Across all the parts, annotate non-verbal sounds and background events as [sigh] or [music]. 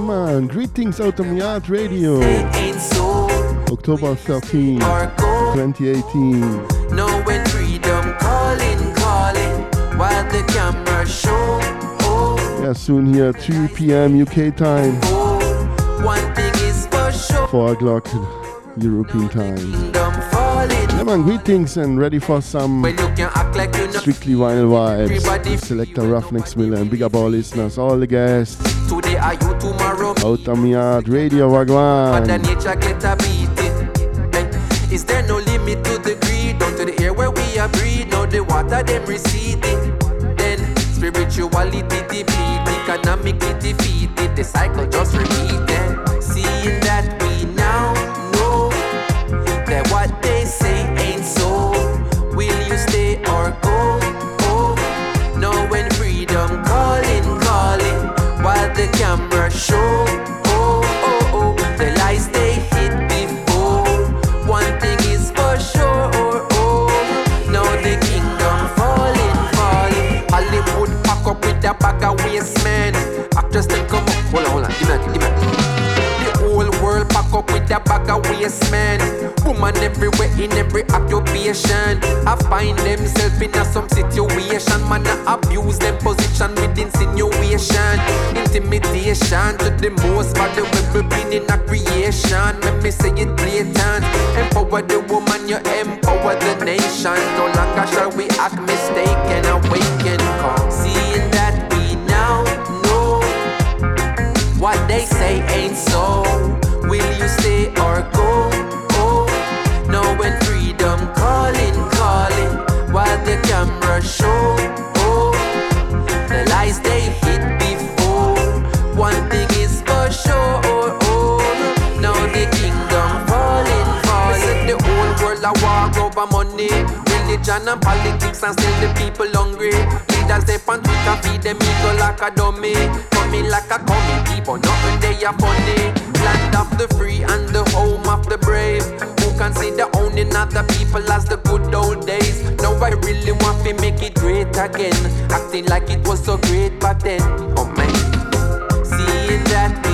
Man, greetings out of Yard Radio. October 13, 2018. Now when freedom calling, calling, while the camera show. Soon here, 2 p.m. UK time, oh, one thing is for sure. 4 o'clock European time. Man, greetings and ready for some like strictly vinyl vibes. Selector Ruffneck Smille and big up all listeners, all the guests. today are you tomorrow. Out of Yard Radio Wagwan. Is there no limit to the greed? Down to the air where we are breathe. Now the water them receding. Spirituality depleted, economically defeated. The cycle just repeating. Seeing that we now know that what they say ain't so. Will you stay or go? Oh, now when freedom calling, calling, while the camera show. With a bag of waste man. Woman everywhere in every occupation. I find themselves in a some situation. Man, I abuse them position with insinuation. Intimidation to the most valuable being in a creation. Let me say it blatant. Empower the woman, you empower the nation. No longer shall we act mistaken, awaken. Come seeing that we now know what they say ain't so. Will you stay or go? Oh, now when freedom calling, calling, while the camera show. Oh, the lies they hit before. One thing is for sure. Oh, now the kingdom falling, falling. The whole world a war over money, religion and politics, and still the people hungry. Leaders they on Twitter feed them ego like a dummy, coming like a committee, but nothing they are funny. Land of the free and the home of the brave. Who consider owning other people as the good old days? Now I really want to make it great again, acting like it was so great back then. Oh man. Seeing that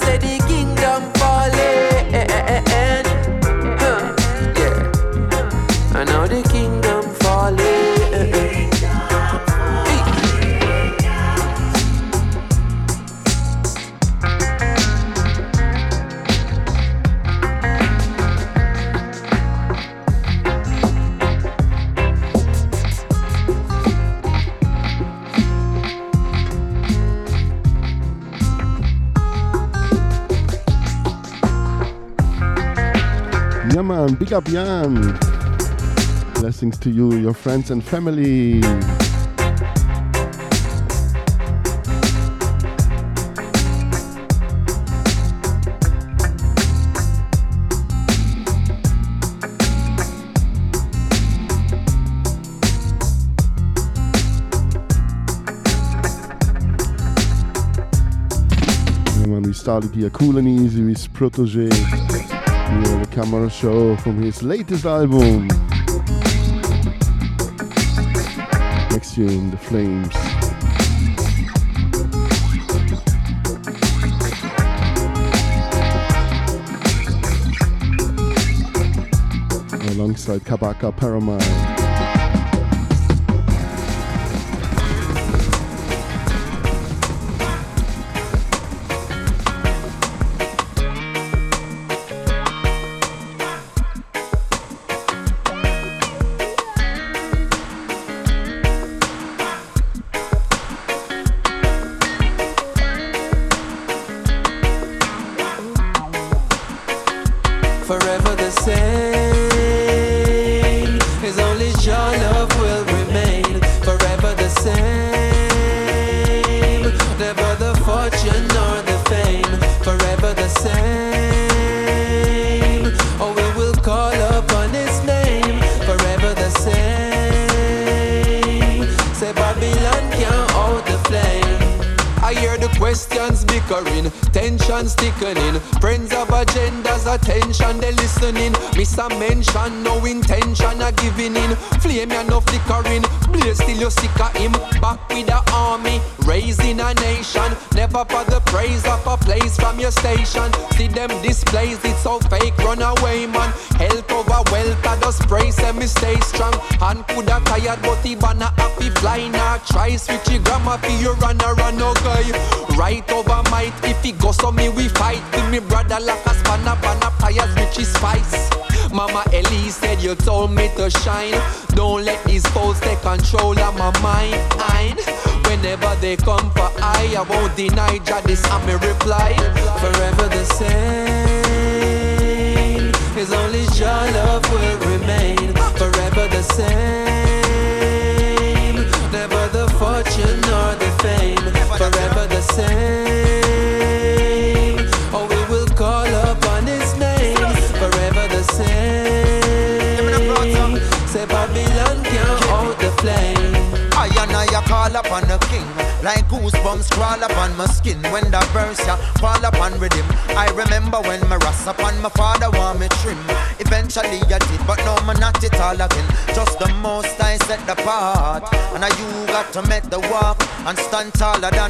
I say the Yeah man, big up Jan. Blessings to you, your friends and family. Started here cool and easy with Protoje here on the Camera Show from his latest album. Next tune, The Flames. Alongside Kabaka Pyramid.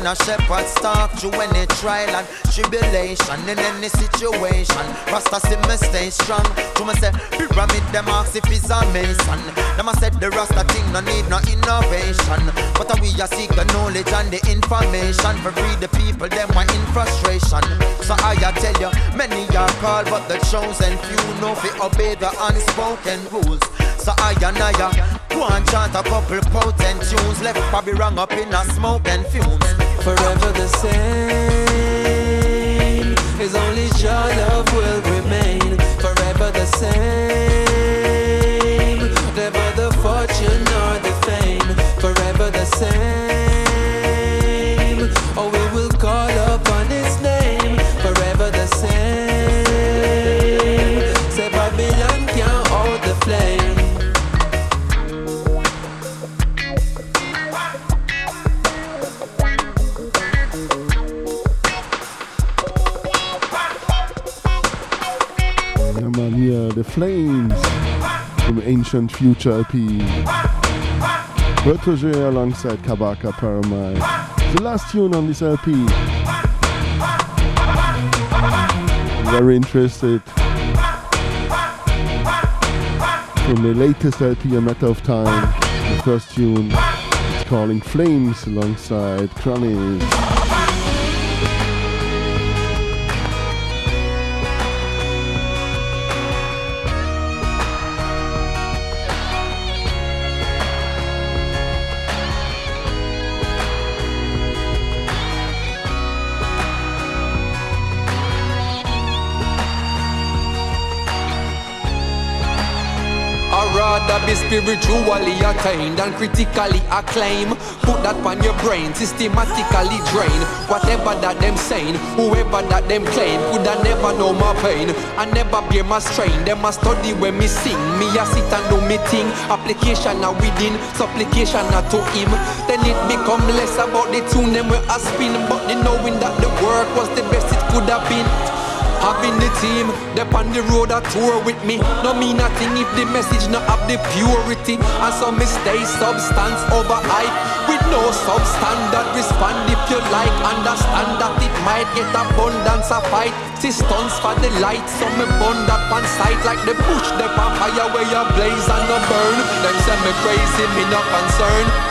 A shepherd stalk through any trial and tribulation in any situation. Rasta see me stay strong. To me say, pyramid them ask if it's a mason. Them a said the Rasta thing no need no innovation. But we a seek the knowledge and the information for free the people them are in frustration. So I a tell you, many are called but the chosen few know fi obey the unspoken rules. So I and I go and chant a couple potent tunes left probably rung up in a smoke and fumes forever the same. His only your love will remain forever the same. Future LP. Protoje alongside Kabaka Pyramid. The last tune on this LP. Very interested. From the latest LP, A Matter of Time. The first tune is calling Flames alongside Chronixx. Spiritually attained and critically acclaimed. Put that on your brain, systematically drain. Whatever that them saying, whoever that them claim, could I never know my pain. I never bear my strain. Them a study when me sing. Me a sit and do me thing. Application now within, supplication now to him. Then it become less about the tune them where I spin, but the knowing that the work was the best it could have been. Having the team, they on the road a tour with me. No mean nothing if the message not have the purity. And so me stay substance over hype with no substandard respond if you like. Understand that it might get abundance of fight. Stunts for the light, so me bund up on sight like the bush. The fire where you blaze and no burn. Them say me crazy, me not concerned.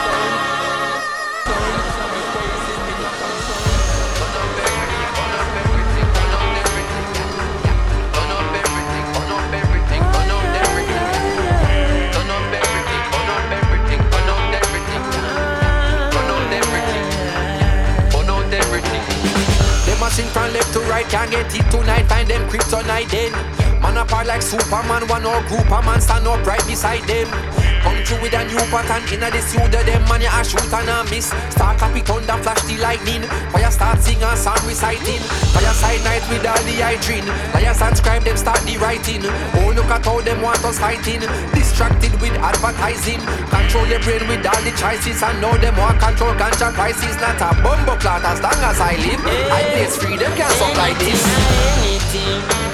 Left to right, can't get it tonight. Find them kryptonite then. Man apart like Superman, one or group a man stand up right beside them. Through with a new pattern in the suit of them man, you a shoot and a miss. Start copy thunder, flash the lightning. Fire start sing a song reciting. Fire side night with all the hydrant. Fire transcribe them start the writing. Oh look at how them want us fighting. Distracted with advertising. Control your brain with all the choices. And know them want control ganja prices. Not a bumbo clot as long as I live. I place freedom can't stop like this. Anything.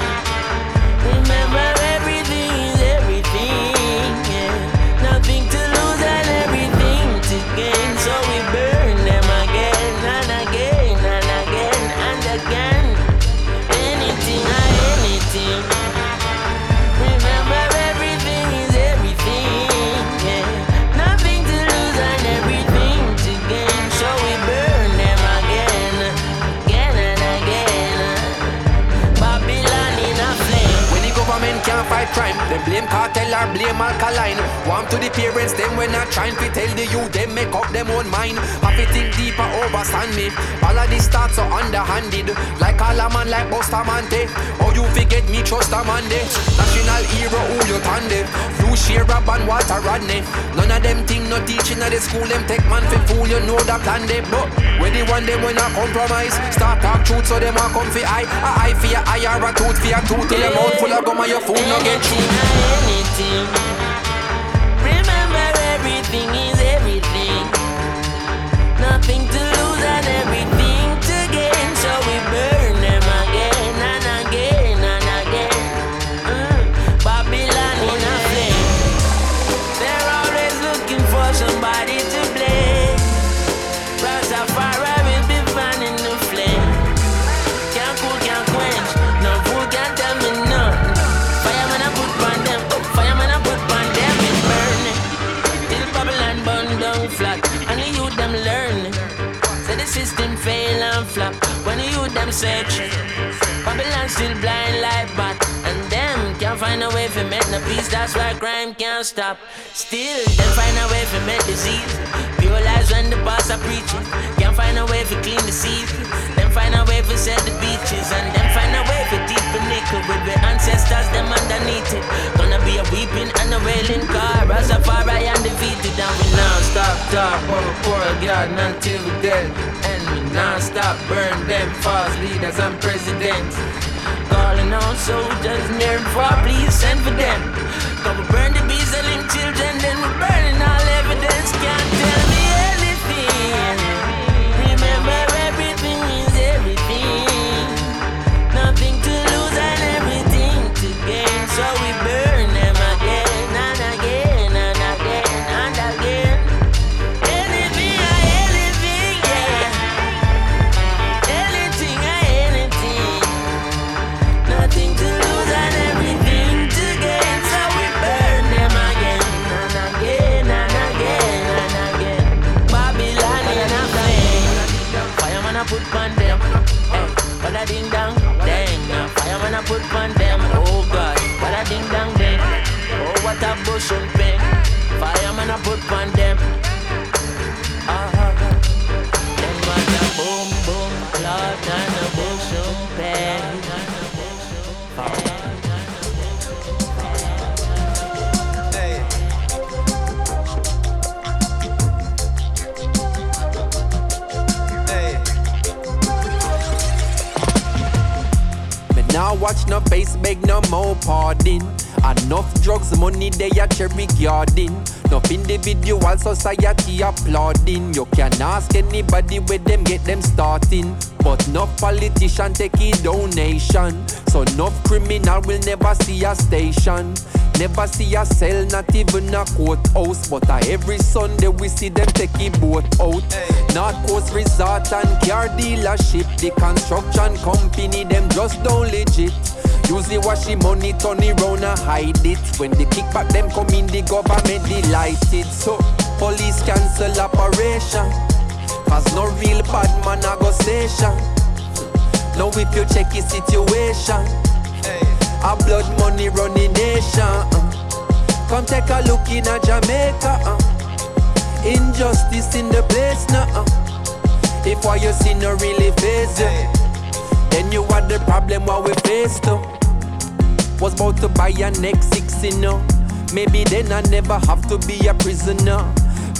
Crime. Them blame cartel or blame alkaline. Warm to the parents, them when I trying to tell the youth, them make up them own mind. To think deeper, overstand me. All of this starts so underhanded. Like all a man like Bustamante. Or oh, you forget me, trust a man de. National hero, who you tande. You share a and Walter Rodney. None of them think no teaching at the school, them take man for fool, you know the plan they. But when the one them when I compromise, start talk truth so them a come for eye. A eye for your eye or a tooth for your tooth. Till them mouth full of gum and your food no get anything. Remember, everything is everything. Nothing to search, Babylon still blind like bat, and them can't find a way to make the peace. That's why crime can't stop. Still, them find a way to make disease. Pure lies when the boss are preaching. Can't find a way to clean the seas. Them find a way to set the beaches, and them find a way to deep the nickel with the ancestors them underneath it. Gonna be a weeping and a wailing car. Rastafari am defeated, and we now stop talk. Poor, poor God, until we dead non-stop burn them false leaders and presidents. Calling on soldiers near and far, please send for them. Cause we burn the bees and children, then we're burning all evidence. Can't tell watch no face, beg no more pardon. Enough drugs, money they a cherry garden. No individual society applauding. You can ask anybody where them get them starting. But no politician take a donation. So no criminal will never see a station. Never see a cell, not even a courthouse. But uh, every Sunday we see them take a boat out. North Coast Resort and car dealership. The construction company, them just don't legit. Usually wash the money, turn it round and hide it. When they the kickback them come in, the government delighted. So police cancel operation. Cause no real bad man a go station. Now if you check the situation, a blood money running nation. Uh. Come take a look in a Jamaica. Uh. Injustice in the place now. Uh. If what you see no really face you, then you are the problem what we face too. Was about to buy a next six, you know. Maybe then I never have to be a prisoner.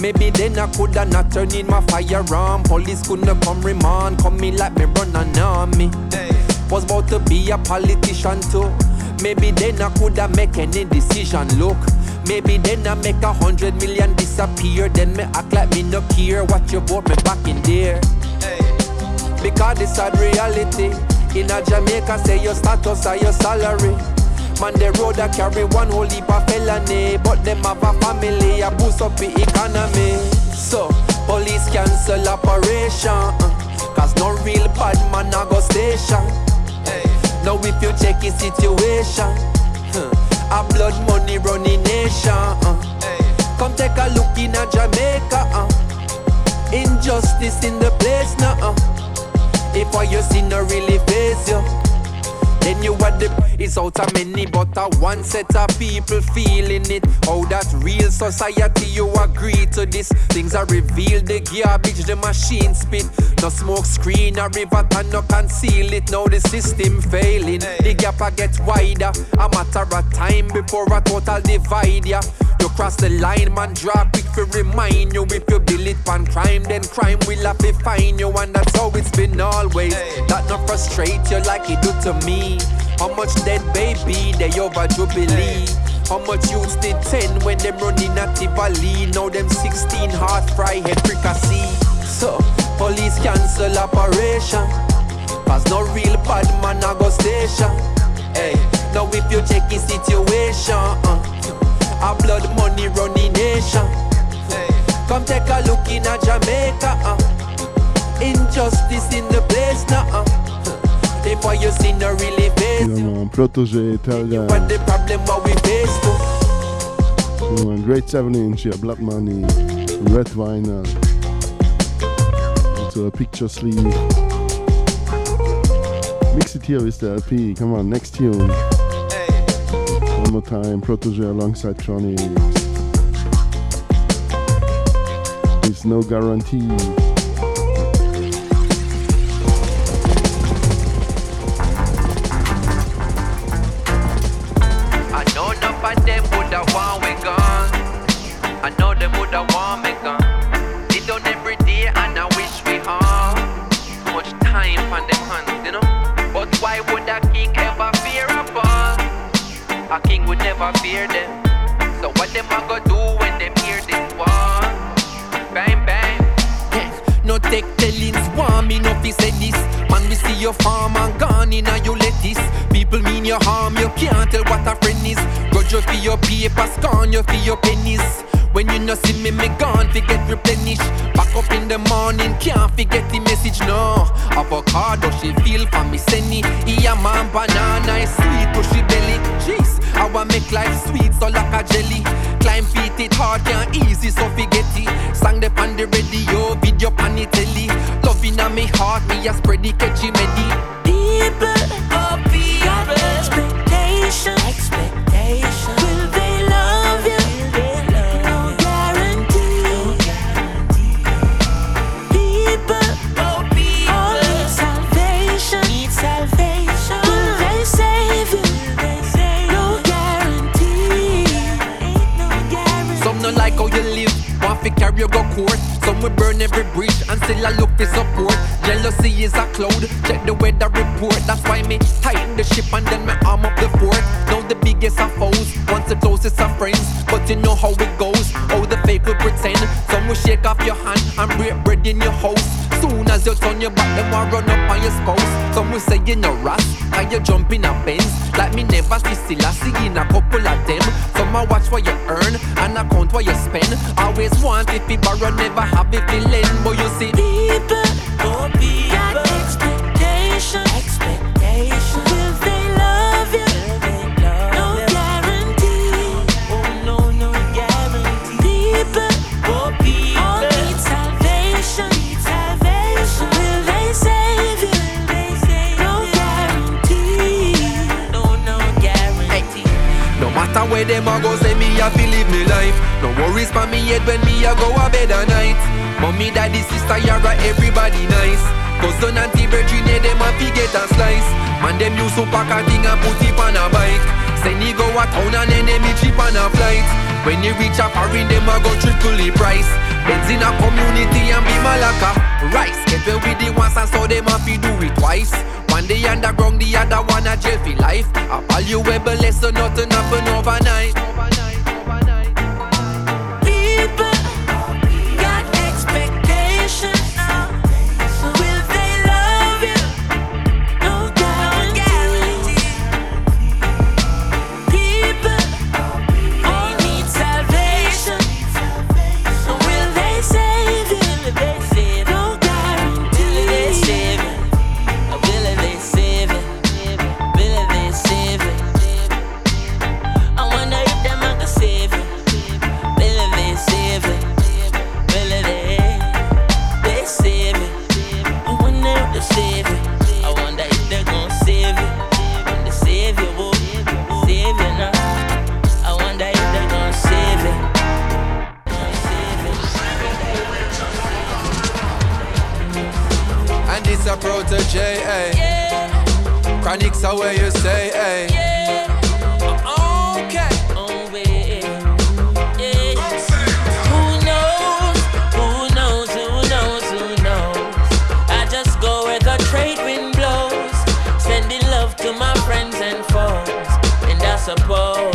Maybe then I coulda not turn in my firearm. Police couldn't come remand, come me like me run an army. Hey. Was about to be a politician too. Maybe then I coulda make any decision. Look, maybe then I make a hundred million disappear. Then me act like me no care. What you bought me back in there. Because this sad reality. In a Jamaica, say your status or your salary. Man, the road I carry one whole heap of felony, but them have a family, a boost up the economy. So, police cancel operation, uh, cause no real bad man a go station. Now if you check the situation, huh, a blood money running nation. Come take a look in a Jamaica. Injustice in the place now. If what you see no really face you. Then you are the it's out of many, but a one set of people feeling it. Oh, that real society, you agree to this. Things are revealed, the garbage, the machine spit. No smoke screen, a river and no conceal it. Now the system failing, the gap a get wider. A matter of time before a total divide, yeah. You cross the line, man, draw quick to remind you. If you build it on crime, then crime will have to find you. And that's how it's been always. That not frustrate you like it do to me. How much dead baby they over Jubilee? How much youths did 10 when them running at Tivoli? Now them 16 heart fry head fricassee. So, police cancel operation. Cause no real bad man a go station. Hey, now if you check the situation, uh, a blood money running nation. Come take a look in a Jamaica. Uh. Injustice in the place now. Uh. What you see no really face. Protoje, tell them. What the problem what we face to. Yeah, great 7 inch, yeah, black money, red vinyl. Also a picture sleeve. Mix it here with the LP. Come on, next tune. One more time, Protoje alongside Chronixx. There's no guarantee. Can't forget the message, no. Avocado, she feel for me, senny. Yeah, man, banana is sweet, pushy belly. Jeez, I want make life sweet, so like a jelly. Climb feet, it hard, can't easy, so forget it. Sang the on the radio, video pan the telly. Love in me heart, me a spread Every bridge and still I look for support. Jealousy is a cloud, check the weather report. That's why me tighten the ship and then me arm up the fort. Now the biggest of foes, once the closest of friends. But you know how it goes, will pretend. Some will shake off your hand and break bread in your house. Soon as you turn your back, them will run up on your spouse. Some will say you know ras, and you jump in a Benz. Like me never see still I see in a couple of them. Some I watch what you earn and account what you spend. Always want if you borrow, never have if you lend. But you see, people, them a go, say me a fi live me life. No worries for me head when me a go a bed at night. Mommy, daddy, sister, yara, everybody nice. Cousin, auntie, virgin, yeah, them a fi get a slice. Man, them use to pack a thing and put it on a bike. Send he go a town and then cheap on a flight. When you reach a foreign, them a go triple the price. Beds in a community and be malaka. Rice, get well with the ones and so them a fi do it twice. One day underground, the other one a jail for life. A valuable lesson, nothing happen overnight. Overnight, overnight. People Protoje, eh? Yeah, Chronixx are where you say, eh? yeah. Okay. Oh, wait. Yeah. Who knows? Who knows? Who knows? Who knows? I just go where the trade wind blows, sending love to my friends and foes. And I suppose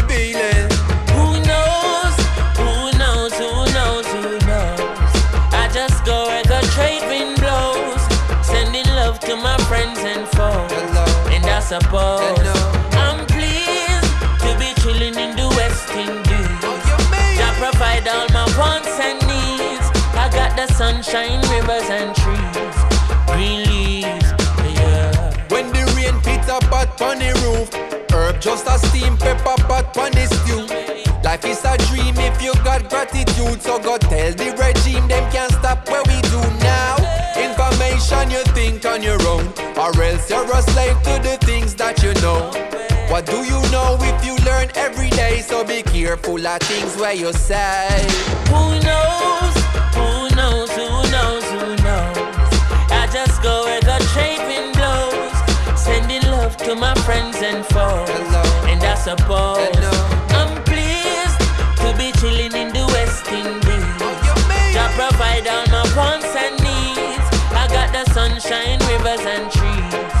Suppose. I'm pleased to be chilling in the West Indies. Jah provide all my wants and needs. I got the sunshine, rivers and trees, green leaves. Yeah. When the rain pit a pot on the roof, herb just a steam pepper pot on the stew. Life is a dream if you got gratitude, so go tell the regime them can't stop what we do now. Information you think on your own, or else you're a slave to the that you know. What do you know if you learn every day? So be careful of things where you say. Who knows? Who knows? Who knows? Who knows? I just go where the trade blows, sending love to my friends and foes. Hello. And I suppose Hello. I'm pleased to be chilling in the West Indies. Oh, Jah provide all my wants and needs. I got the sunshine, rivers and trees,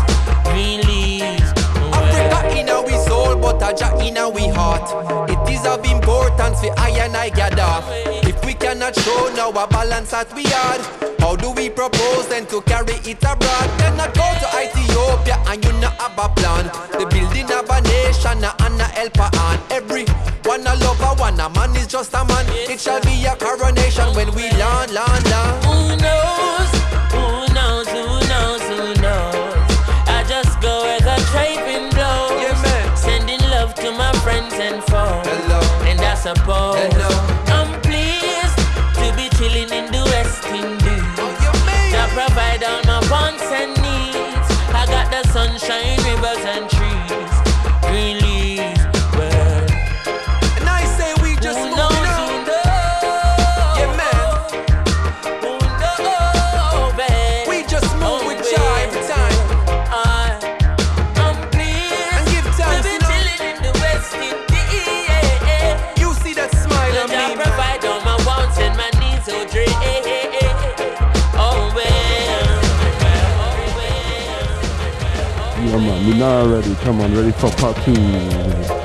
but a Jah in our heart. It is of importance for I and I gather. If we cannot show now a balance that we are, how do we propose then to carry it abroad? Then not go to Ethiopia and you not have a plan. The building of a nation and a helper on every one a lover, one a man is just a man. It shall be a coronation when we We're not ready. Come on, ready for part two.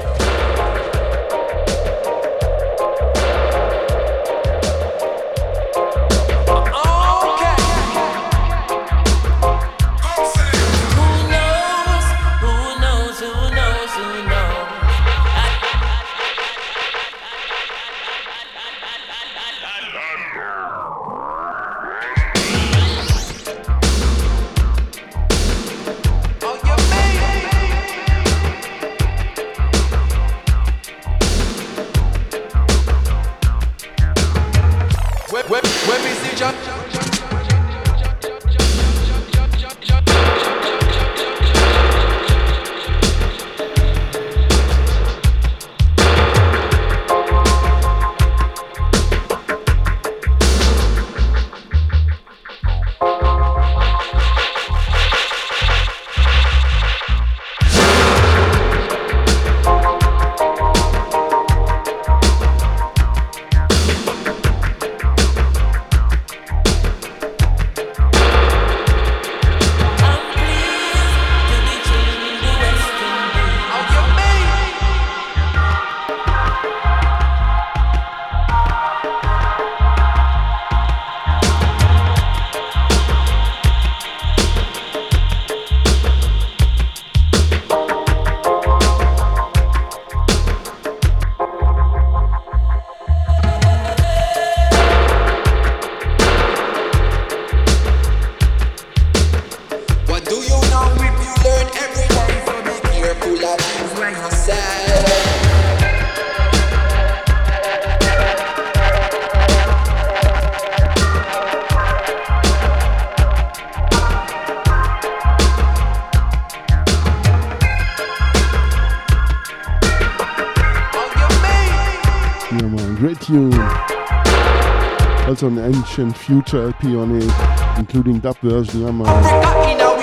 also an ancient future LP on it, including dub version, yeah,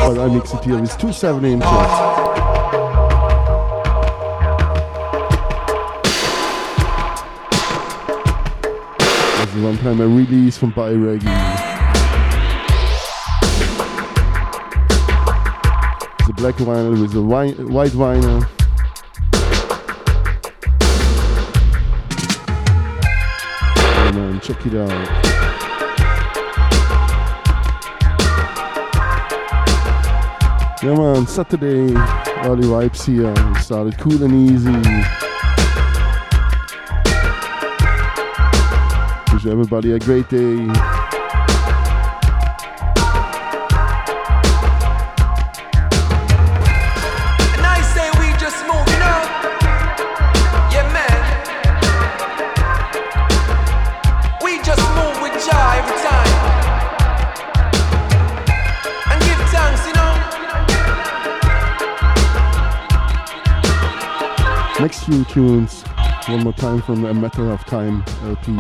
but I mix it here with two 7 inches. This is one time a release from By Reggae. The black vinyl with the white vinyl. check it out. Yeah man, Saturday, early vibes here. We started cool and easy. Wish everybody a great day. One more time from A Matter of Time uh, to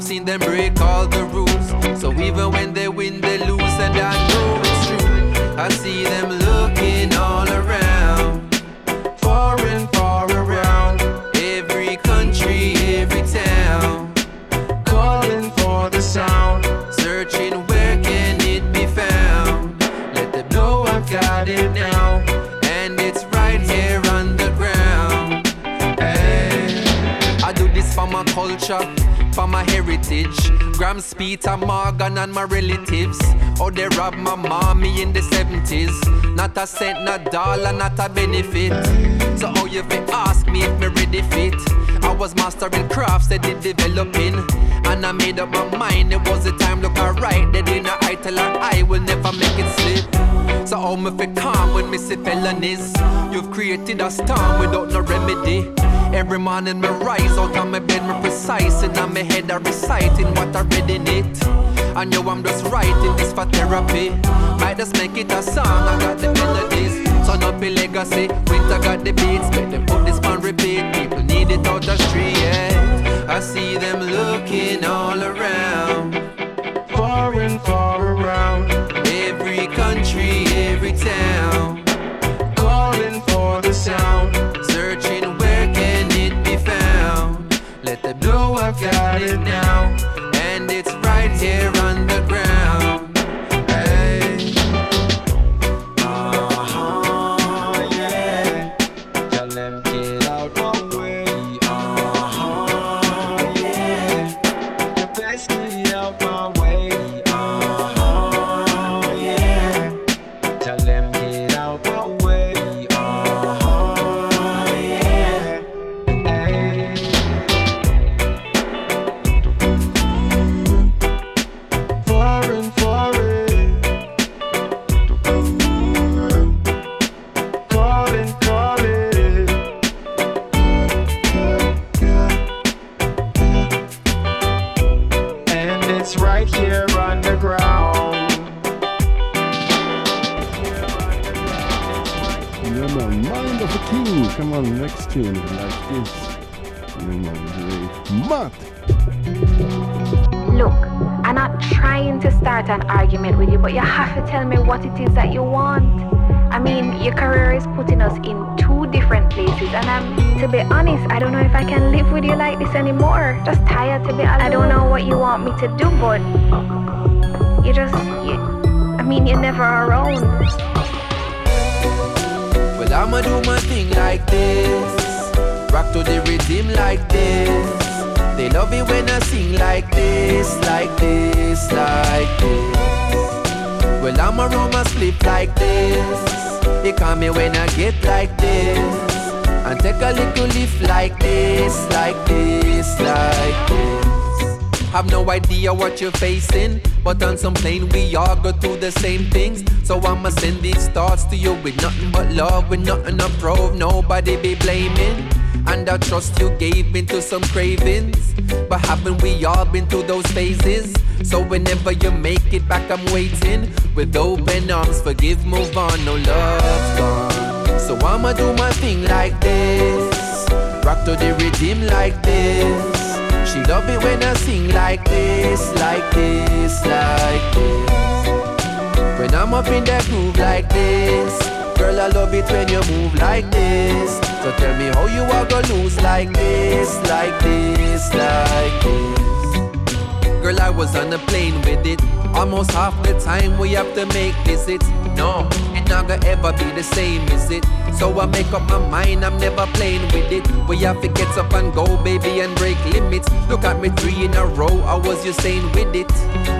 I've seen them break all the rules. So even when for my heritage. Grams, Peter, Morgan, and my relatives. Oh, they robbed my mommy in the 70s. Not a cent, not a dollar, not a benefit. So, oh, you fi ask me if me ready fit. I was mastering crafts that did developing. And I made up my mind, it was the time to look alright. They didn't I tell her I will never make it slip. So how me fi calm when me see felonies? You've created a storm without no remedy. Every morning me rise out of my bed, me precise and on my head I reciting what I read in it. I know I'm just writing this for therapy. Might just make it a song, I got the melodies. Turn up a legacy, winter got the beats. Make them put this on repeat. People need it out the street. Yeah. I see them looking all around, far and far around. Every country, every town, calling for the sound. I've got it now, tune. Like this. Yeah, man. Great. Matt. Look, I'm not trying to start an argument with you, but you have to tell me what it is that you want. I mean, your career is putting us in two different places, and I'm, to be honest, I don't know if I can live with you like this anymore. Just tired to be alone. I don't know what you want me to do, but you just, you, I mean, you're never around. Well, I'ma do my thing like this. Rock to the rhythm like this. They love it when I sing like this, like this, like this. Well, I'ma roll my sleep like this. They call me when I get like this. And take a little lift like this, like this, like this. Have no idea what you're facing, but on some plane we all go through the same things. So I'ma send these thoughts to you with nothing but love, with nothing to prove, nobody be blaming. And I trust you gave into some cravings, but haven't we all been through those phases? So whenever you make it back, I'm waiting with open arms. Forgive, move on, no love's gone. So I'ma do my thing like this, rock to the rhythm like this. She love it when I sing like this, like this, like this. When I'm up in that groove like this, girl, I love it when you move like this. So tell me how you are gonna lose like this, like this, like this. Girl, I was on a plane with it. Almost half the time we have to make visits. No, it not gonna ever be the same, is it? So I make up my mind, I'm never playing with it. We have to get up and go, baby, and break limits. Look at me three in a row, I was you saying with it?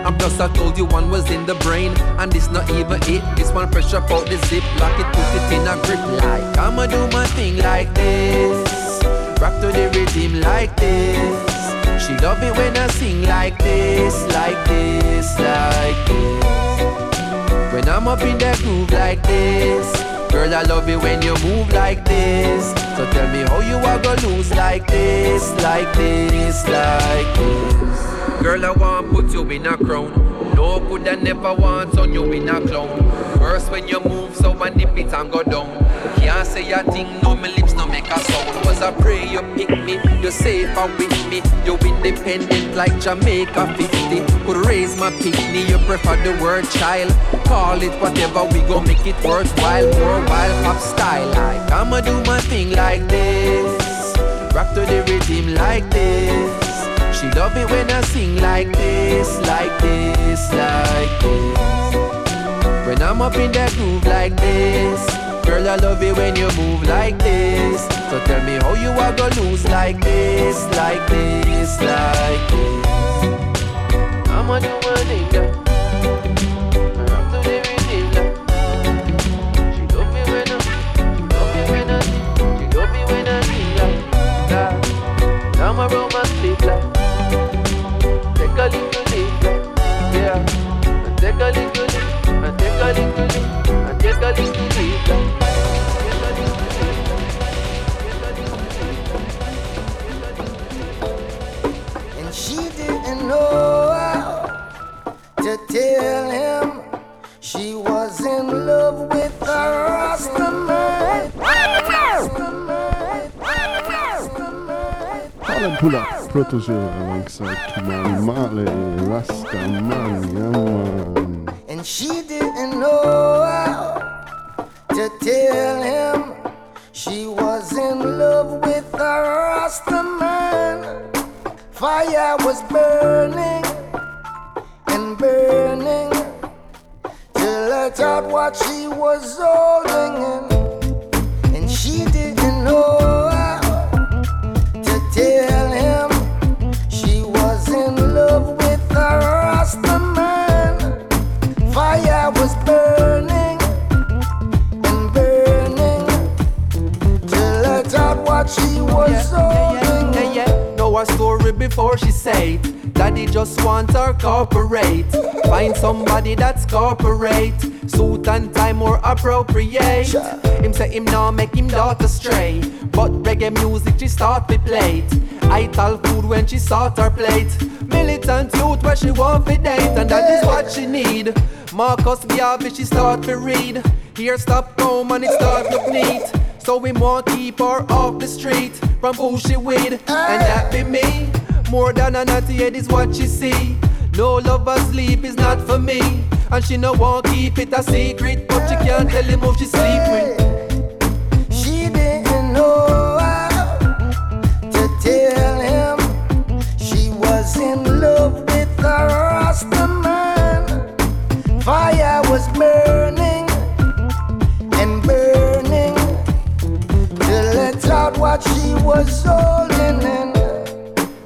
I'm just I told you one was in the brain, and this not even it. This one fresh up out the zip, lock it, put it in a grip like I'ma do my thing like this. Rock to the rhythm like this. She love it when I sing like this, like this, like this. When I'm up in that groove like this. Girl, I love it when you move like this. So tell me how you are gonna lose like this, like this, like this. Girl, I want put you in a crown. No good I never want on you in a clown. First when you move, so I nip it and go down. Can't say a thing, no, my lips no make a sound. Was I pray you pick me, you're safer with me. You're independent like Jamaica 50. Could raise my picnic, you prefer the word child. Call it whatever, we gon' make it worthwhile. Worldwide pop style, like I'ma do my thing like this. Rock to the rhythm like this. She love it when I sing like this, like this, like this. When I'm up in that groove like this. Girl, I love it when you move like this. So tell me how you are gonna lose like this, like this, like this. I'ma do my thing, girl. Harlem Pull Up, Protoje alongside Ky-Mani Marley. And she didn't know how to tell him she was in love with a Rastaman. Fire was burning and burning to let out what she was holding in. And she didn't know was yeah, yeah, yeah. Know her story before she say it. Daddy just want her corporate. Find somebody that's corporate. Suit and tie more appropriate. Him say him now make him daughter stray. But reggae music she start to play. I tell food when she sort her plate. Militant youth where she want to date. And that is what she need. Marcus Garvey she start to read. Here stop home and it start look neat. So we want keep her off the street from who she with, and that be me. More than a naughty head is what she see. No lover sleep is not for me, and she no want keep it a secret, but she can't tell him who she sleep with. She didn't know how to tell him she was in love with a Rastaman. Fire was burning was in.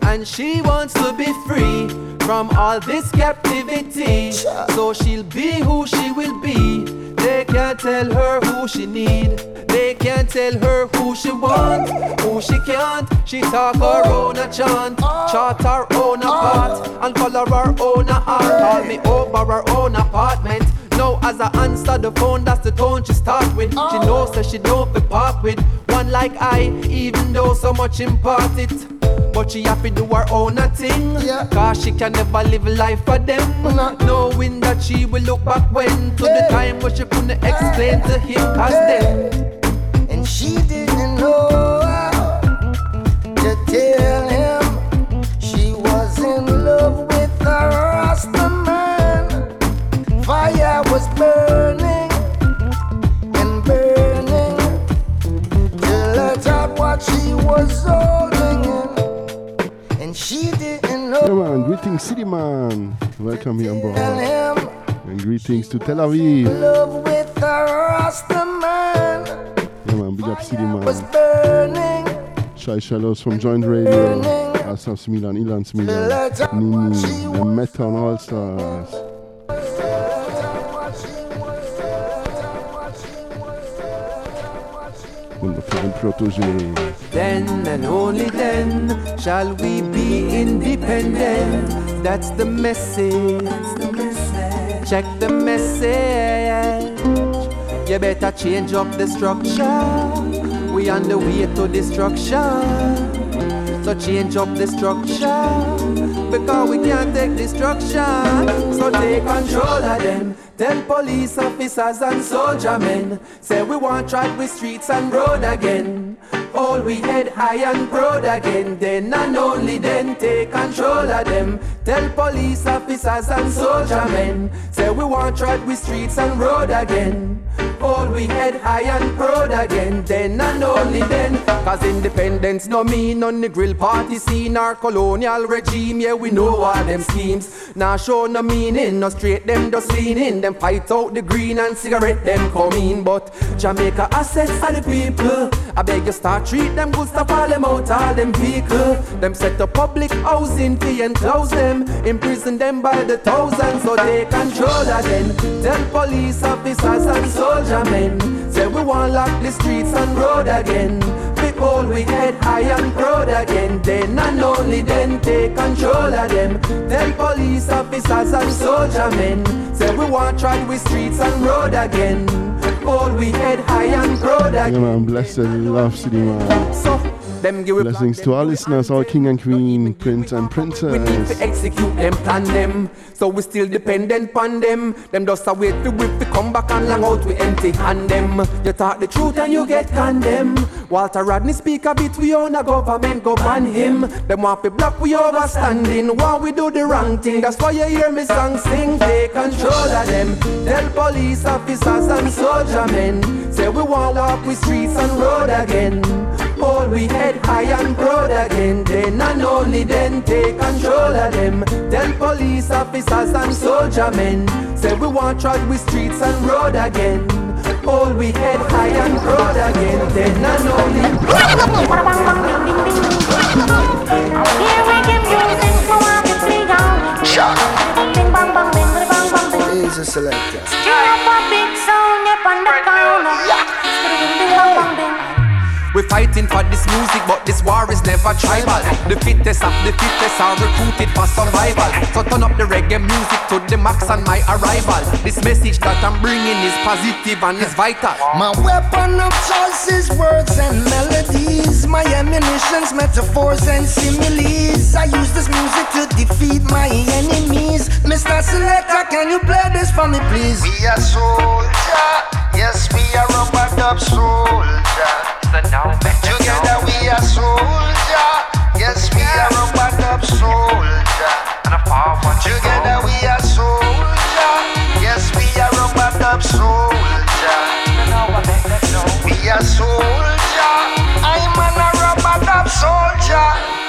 And she wants to be free from all this captivity. So she'll be who she will be. They can't tell her who she need. They can't tell her who she want, who she can't. She talk her own a chant, ah. chart her own a ah. part, and follow her own a heart. Call me over her own apartment. Now as I answer the phone, that's the tone she start with. She oh. knows that she don't be part with one like I, even though so much impart it. But she have to do her own a thing Yeah. Cause she can never live a life for them No. Knowing that she will look back when To the time where she couldn't explain to him Cause then And she didn't know how to tell him she was in love with a Rastaman. Fire was burning and burning till I thought what she was holding in. And she didn't know. Yeah, man. Greetings, City Man. Welcome here on board. And greetings to Tel Aviv. love with a Rasta man Yeah, man. Big up, City was Man. burning. Shai Shallows from Joint Radio. Asaf Milan, Ilan Milan, Nini, Meton All Stars. Protoje. Then and only then shall we be independent. That's the message. Check the message. You better change up the structure. We on the way to destruction. So change up the structure. Because we can't take destruction. So take control of them. Tell police officers and soldier men. Say we want track with streets and road again. All we head high and proud again. Then and only then take control of them. Tell police officers and soldier men. Say we want track with streets and road again. Hold we head high and proud again. Then and only then. Cause independence no mean on the grill party scene Our colonial regime. Yeah, we know all them schemes. Now show no meaning, no straight them just lean in. Them fight out the green and cigarette them come in. But Jamaica assets for the people. I beg you start treat them good stuff all them out all them vehicle. Them set up public housing fee and close them. Imprison them by the thousands so they control them. Tell police officers and soldier men. Say we want lock the streets and road again. People we head high and proud again. Then and only then take control of them. Tell police officers and soldier men. Say we want try with streets and road again. All we head high and proud Yeah, again. man. Blessed love, City Man. So we Blessings to our listeners, our King and Queen, Prince and We need Princess. to execute them, plan them. So we still dependent on them. Them just a wait to whip to come back and long out we empty hand them. You talk the truth and you get condemned. Walter Rodney speak a bit, we own a government go ban him. Them want to block we overstanding while we do the wrong thing. That's why you hear me song sing. Take control of them. Tell police officers and soldier men. Say we want lock we streets and road again. Hold we head high and proud again. Then and only then take control of them. Tell police officers and soldier men. Say we want trod with streets and road again. Hold we head high and proud again. Then and only. He's a selector. We fighting for this music, but this war is never tribal. The fittest of the fittest are recruited for survival. So turn up the reggae music to the max on my arrival. This message that I'm bringing is positive and is vital. My weapon of choice is words and melodies. My ammunition's metaphors and similes. I use this music to defeat my enemies. Mr. Selector, can you play this for me, please? We are soldier, yes we are rubber dub soldier. Together we are soldier, yes we are dub soldier. Together we are soldier, yes we are dub soldier. We are soldier, I'm an a dub soldier.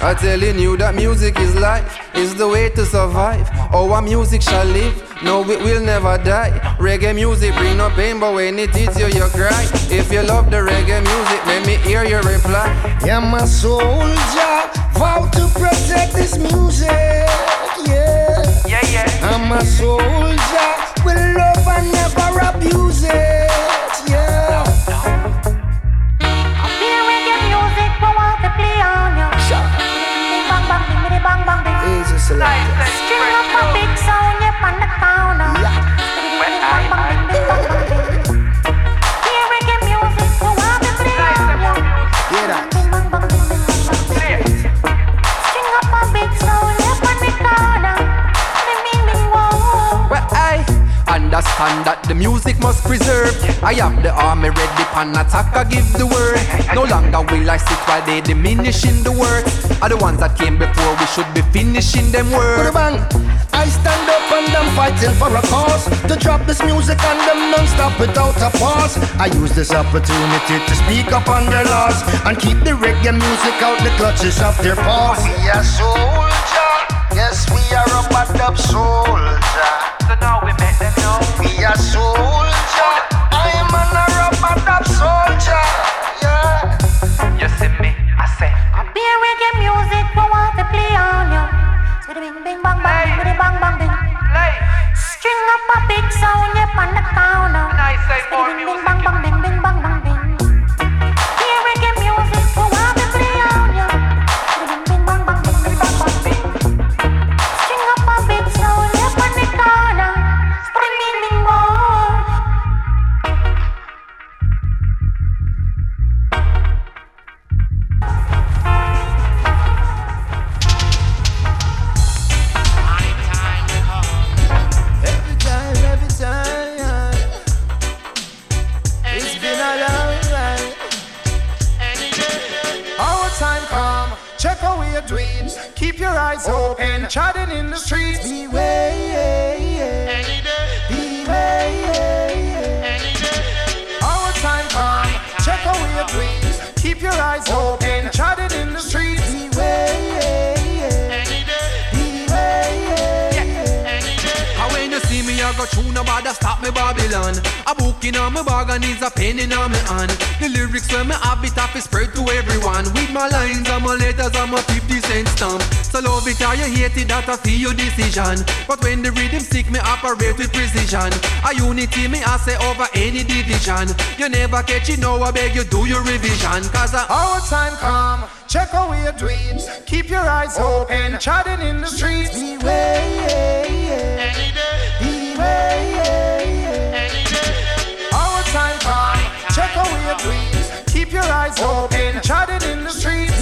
I'm telling you that music is life, is the way to survive. Our music shall live, no, it will never die. Reggae music bring no pain, but when it hits you, you cry. If you love the reggae music, let me hear your reply. Yeah, my soldier, vow to protect this music. Yeah, Yeah, yeah. I'm a soldier, will love and never abuse it. He's a selector. Hear understand that the music must preserve. I have the army ready weapon attack, I give the word. No longer will I sit while they diminishing the words. Are the ones that came before, we should be finishing them words. bang. I stand up and I'm fighting for a cause To drop this music on them non-stop without a pause I use this opportunity to speak up on their laws And keep the reggae music out the clutches of their paws We are soldier, yes we are a bad up soldier. So now we make them know. We are soldier, I'm an a rubber dub soldier. Yeah. You see me, I say. I be a reggae music, we want to play on you. So the bing bing bang bang, with the bang bang bing. String up a big sound, yep, on the counter. Nice, say So more the bing bing music. bang bang bing bing bang bang bing. Me Babylon. A book in on my bag and is a pen in on my hand. The lyrics when me have it have to spread to everyone. With my lines and my letters and my 50 cent stamp. So love it or you hate it, that a feel your decision. But when the rhythm sick, me operate with precision. A unity me I say over any division. You never catch it now, I beg you do your revision. Cause I Our time come, check how we are doing Keep your eyes open, chatting in the streets Our eyes open, chatting in the streets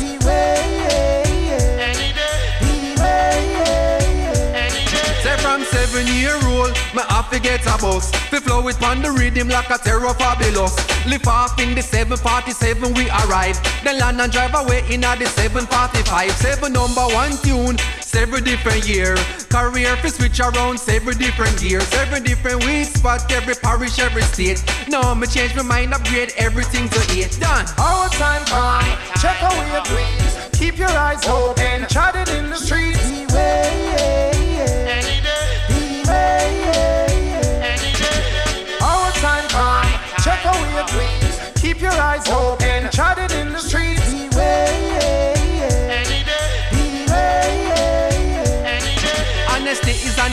Say from seven year old, me have to get a bus. We flow it on the rhythm like a Terror Fabulous. Lift off in the 747 we arrive. Then land and drive away in a the 745. Seven number one tune, seven different year. Career fi switch around every different gears. Every different weeks, spot every parish, every state. Now me change my mind, upgrade everything to eight. Done. Our time come, check how we are doing Keep your eyes open, chatting in the streets Our time come, check how we are doing Keep your eyes open,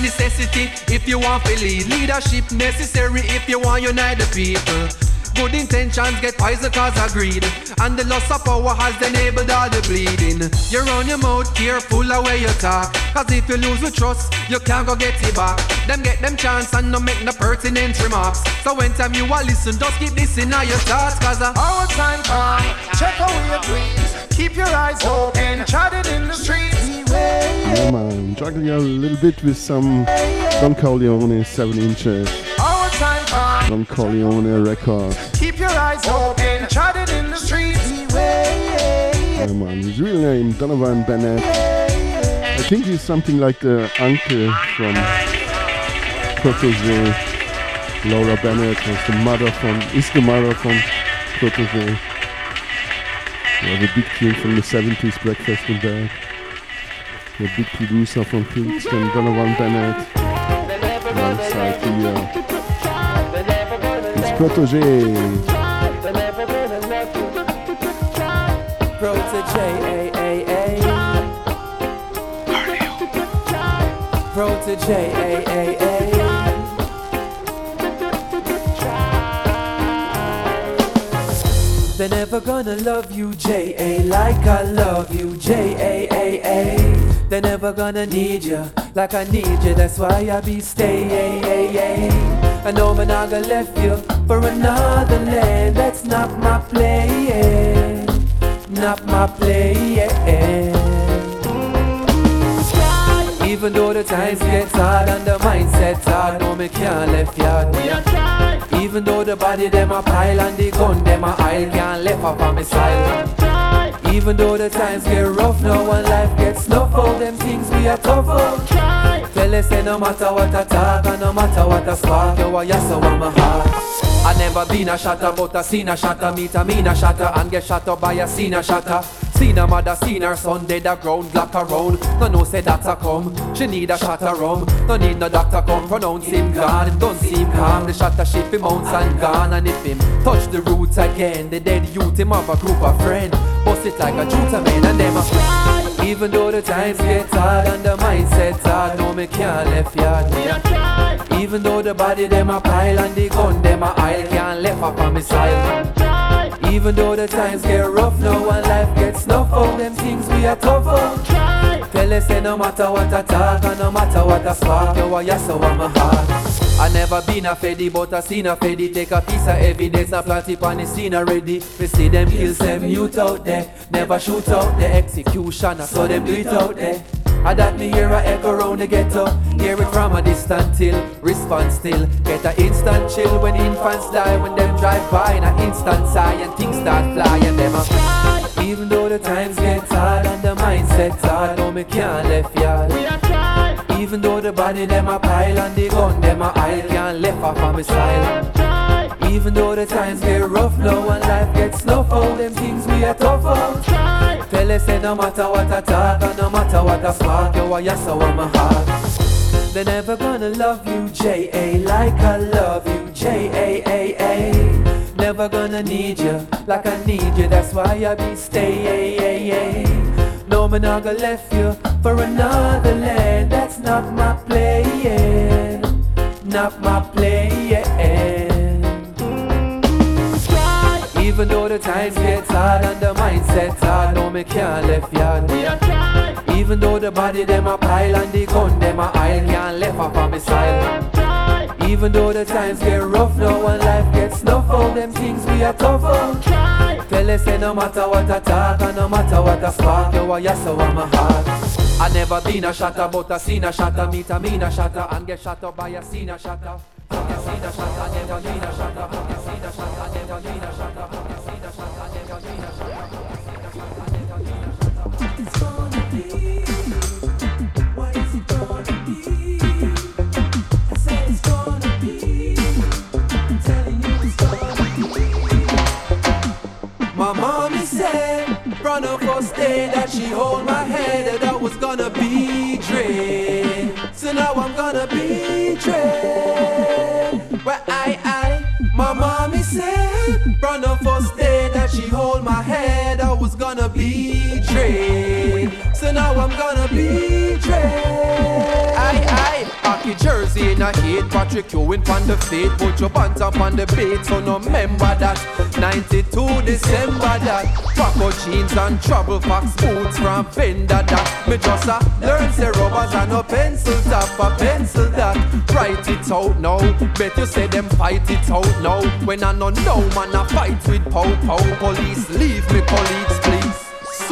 necessity. If you want to lead. Leadership necessary. If you want unite the people. Good intentions get poison cause of greed. And the loss of power has enabled all the bleeding. You run your mouth careful of where you talk. Cause if you lose with trust, you can't go get it back. Them get them chance and no make no pertinent remarks. So when time you a listen, just keep this in all your thoughts. Cause Our time come, check we are doing Keep your eyes open, chatting in the streets Yeah, man. Juggle you a little bit with some Don Corleone 7 inches. Our time come, Don Corleone records. keep your eyes open, chatting in the streets Yeah, man. His real name, Donovan Bennett. I think he's something like the uncle from Protoje. Lorna Bennett was the mother from, is the mother from Protoje. We have a big tune from the 70s, Breakfast in Bed. The big producer from Kingston, Donovan Bennett. Alongside uh, his protege. Protoje. Protoje. They're never gonna love you, J.A. like I love you, J.A.A.A. They're never gonna need you like I need you, that's why I be stay. I know man I gonna left you for another land, that's not my play, not my play. Even though the times get hard and the mindset's hard, no me can't left yard. Even though the body them a pile and the gun them a aisle can't left up on me style. Even though the times get rough now and life gets snuff all them things we are tough out. Tell us say no matter what I talk and no matter what I spark, you are yes so on my heart. I never been a shatter, but I seen a shatter, meet a mean a shatter, and get shot up by a seen a shatter. Seen a mother, seen her son dead a ground, black around. No no say that's a come, she need a shot of rum. No need no doctor come, pronounce him gone. Him don't seem calm, the shatter ship him mounts and gone. And if him touch the roots again, the dead youth him have a group of friend. Bust it like a shooter man and them a. Even though the times get hard and the mindset's hard, no me can't left yard. Even though the body them a pile and the gun them a aisle can't left up on me side. Even though the times get rough now and life gets snuff out, them things we are tough out. Tell us say no matter what I talk and no matter what I spark, you are yes so on my heart. I never been a feddy, but I seen a feddy take a piece of evidence and plant it on the scene already. We see them kill them youth out there, never shoot out the executioner, so them do it out there. I that me hear a echo round the ghetto. Hear it from a distant till Response still. Get a instant chill when infants die. When them drive by in a instant sigh And things start flying them a Even though the times get hard And the mindset's hard No me can't left yard. Even though the body them a pile And the gun them a aisle Can't left off on me style. Even though the times get rough now And life gets snuff out Them things we are tough out Tell us say no matter what I talk and no matter what I spark, you are yes so on my heart. They're never gonna love you, J.A. like I love you, J.A.A.A. Never gonna need you like I need you, that's why I be stay. No man I gonna left you for another land, that's not my play, not my play. Even though the times get hard and the mindset hard, no me can't left yard. Even though the body them a pile and the gun them a aisle, can't left up on me side. Even though the times get rough now and life gets snuff all them things we are tough out. Tell us say no matter what I talk and no matter what I spark, you are yes so on my heart. I never been a shatter, but I seen a shatter, meet a mean a shatter, and get shot up by a seen a shatter. I seen a shatter, never been a shatter, I seen a shatter, never been a shatter. My mommy said from the first day that she hold my head that I was gonna be trained. So now I'm gonna be dread. Well, I, I, my mommy said from the first day that she hold my head I was gonna be dread. So now I'm gonna be Jersey in a heat, Patrick Ewing on the feet, put your pants up on the beat. So no remember that. 92 December that. Paco jeans and trouble fox boots from Fender that. Me just a learn say rubbers and no pencil top, a pencil that. Write it out now. Bet you say them fight it out now. When I no know man I fight with pow pow police. Leave me colleagues please.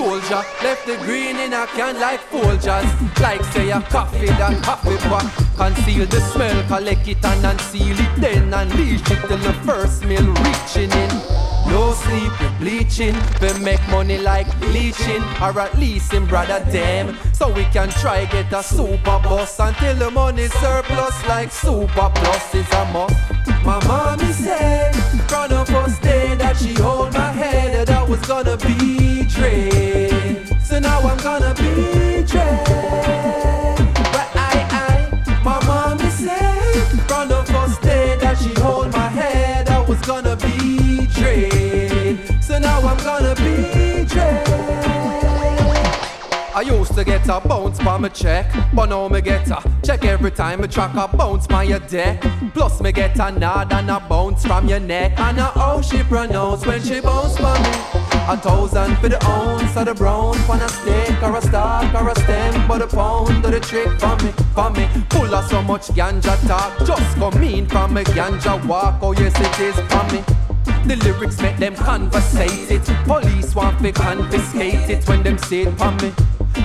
Soldier left the green in a can like Folgers Like say a coffee that happy pot Conceal the smell, collect it and unseal it Then unleash it till the first meal reaching in no sleep, we bleaching. We make money like bleaching, or at least in brother them. So we can try get a super bus until the money surplus like super plus is a must. My mommy said from the first day that she hold my head that I was gonna be dread. To get a bounce by my check, but now me get a check every time me track a bounce by your deck. Plus me get a nod and a bounce from your neck, and a how she pronounce when she bounce by me. A thousand for the ounce of the brown, for a stick or a stalk or a stem, but a pound of the trick for me, for me. Full of so much ganja talk, just come in from a ganja walk. Oh yes it is for me. The lyrics make them conversate it. Police want to confiscate it when them say it for me.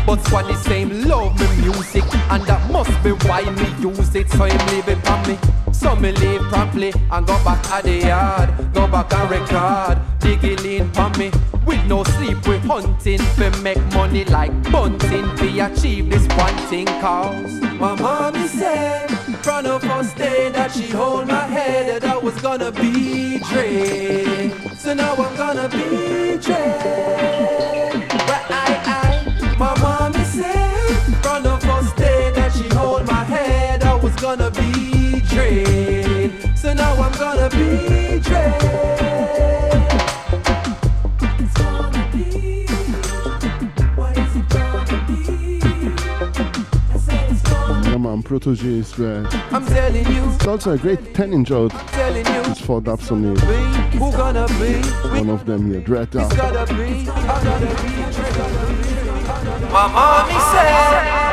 But squad the same love me music, and that must be why me use it. So him leave it for me. So me leave promptly and go back at the yard. Go back and record. Digging in for me. With no sleep, we hunting for make money like bunting. We achieve this one thing cause my mommy said from of first day that she hold my head that I was gonna be Dre. So now I'm gonna be Dre. Be Dre. So now I'm gonna be Dre. It's gonna be. What is it gonna be? I said it's gonna Yeah, man, Protoje is red. I'm telling you, It's also a great 10 inch out. telling you, It's four dubs on it. who gonna be? One of them here, Dread It's Up. gotta be, I gotta be. My mommy said.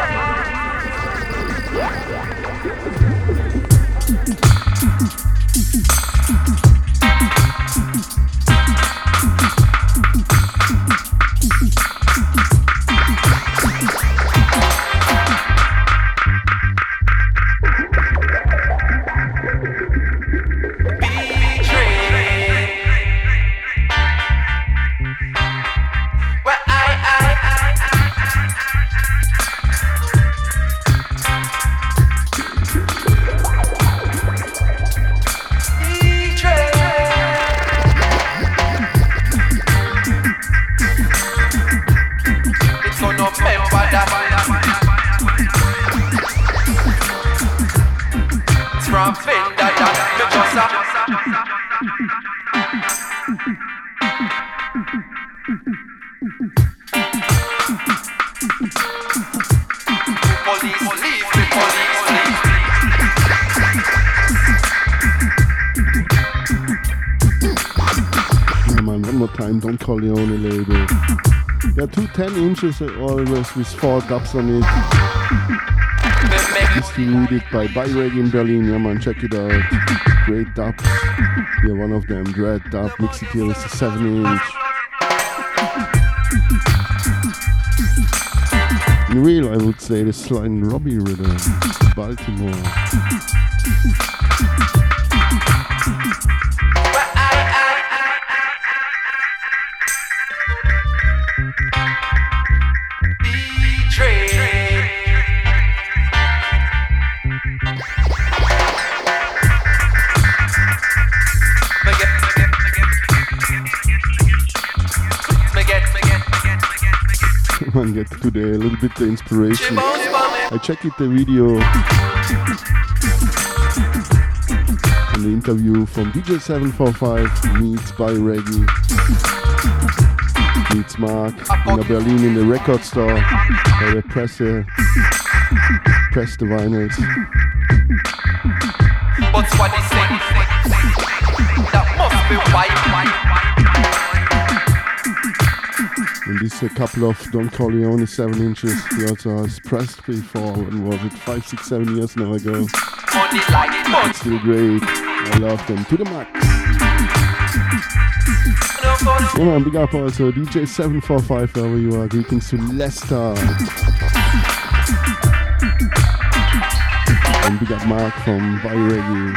10 inches are always with four dubs on it. Distributed by Byreg in Berlin. Yeah, man, check it out. Great dubs. Yeah, one of them, Dread Dub. Here with a 7 inch. In real, I would say the Sly and Robbie rhythm. Baltimore. Bit the inspiration. I check it the video and the interview from DJ 745 meets by Reggie meets Mark in a Berlin in the record store where they press the press the vinyls. But that must be white. And this is a couple of Don Corleone 7 inches. He also has pressed before, when was it, 5, 6, 7 years now ago. Money. Still great. I love them to the max. Yeah, man, big up also DJ 745 wherever you are. Greetings to Leicester. And big up Mark from By Reggae.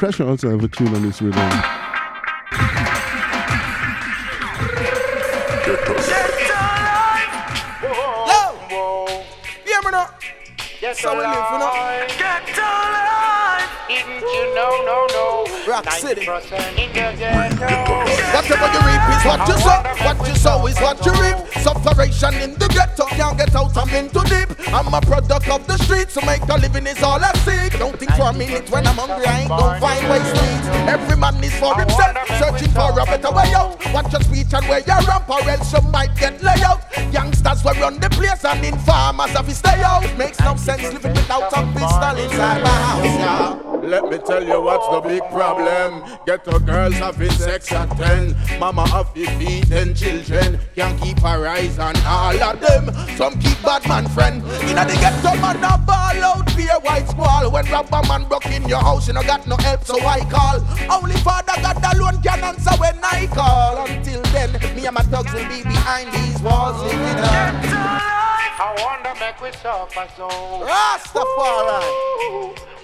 Pressure also have a tune on this rhythm. Yo! Hear me now? so we live, you know? Get alive. Didn't you know, no, no. Rock City. In the ghetto. Whatever you reap is what you sow. What you sow is what you reap. Sufferation in the ghetto, can't get out, I'm in too deep. I'm a product of the streets, so make a living is all I seek. Don't think for a minute when I'm hungry, I ain't gonna find ways to eat. Every man is for himself, searching for a better way out. Watch your speech and where you ramp, or else you might get laid out. Youngsters will run the place and informers have to stay out. Makes no sense living without a pistol inside my house. Yeah. Let me tell you what's the big problem. Ghetto girls having sex at 10. Mama have to feed 10 children. Can't keep her eyes on all of them. Some keep bad man friend. Inna the ghetto man a ball out be a white squall. When robber man broke in your house, you no got no help, so I call. Only Father God alone can answer when I call. Until then, me and my thugs will be behind these walls living on. I wonder make we suffer so. Rastafari.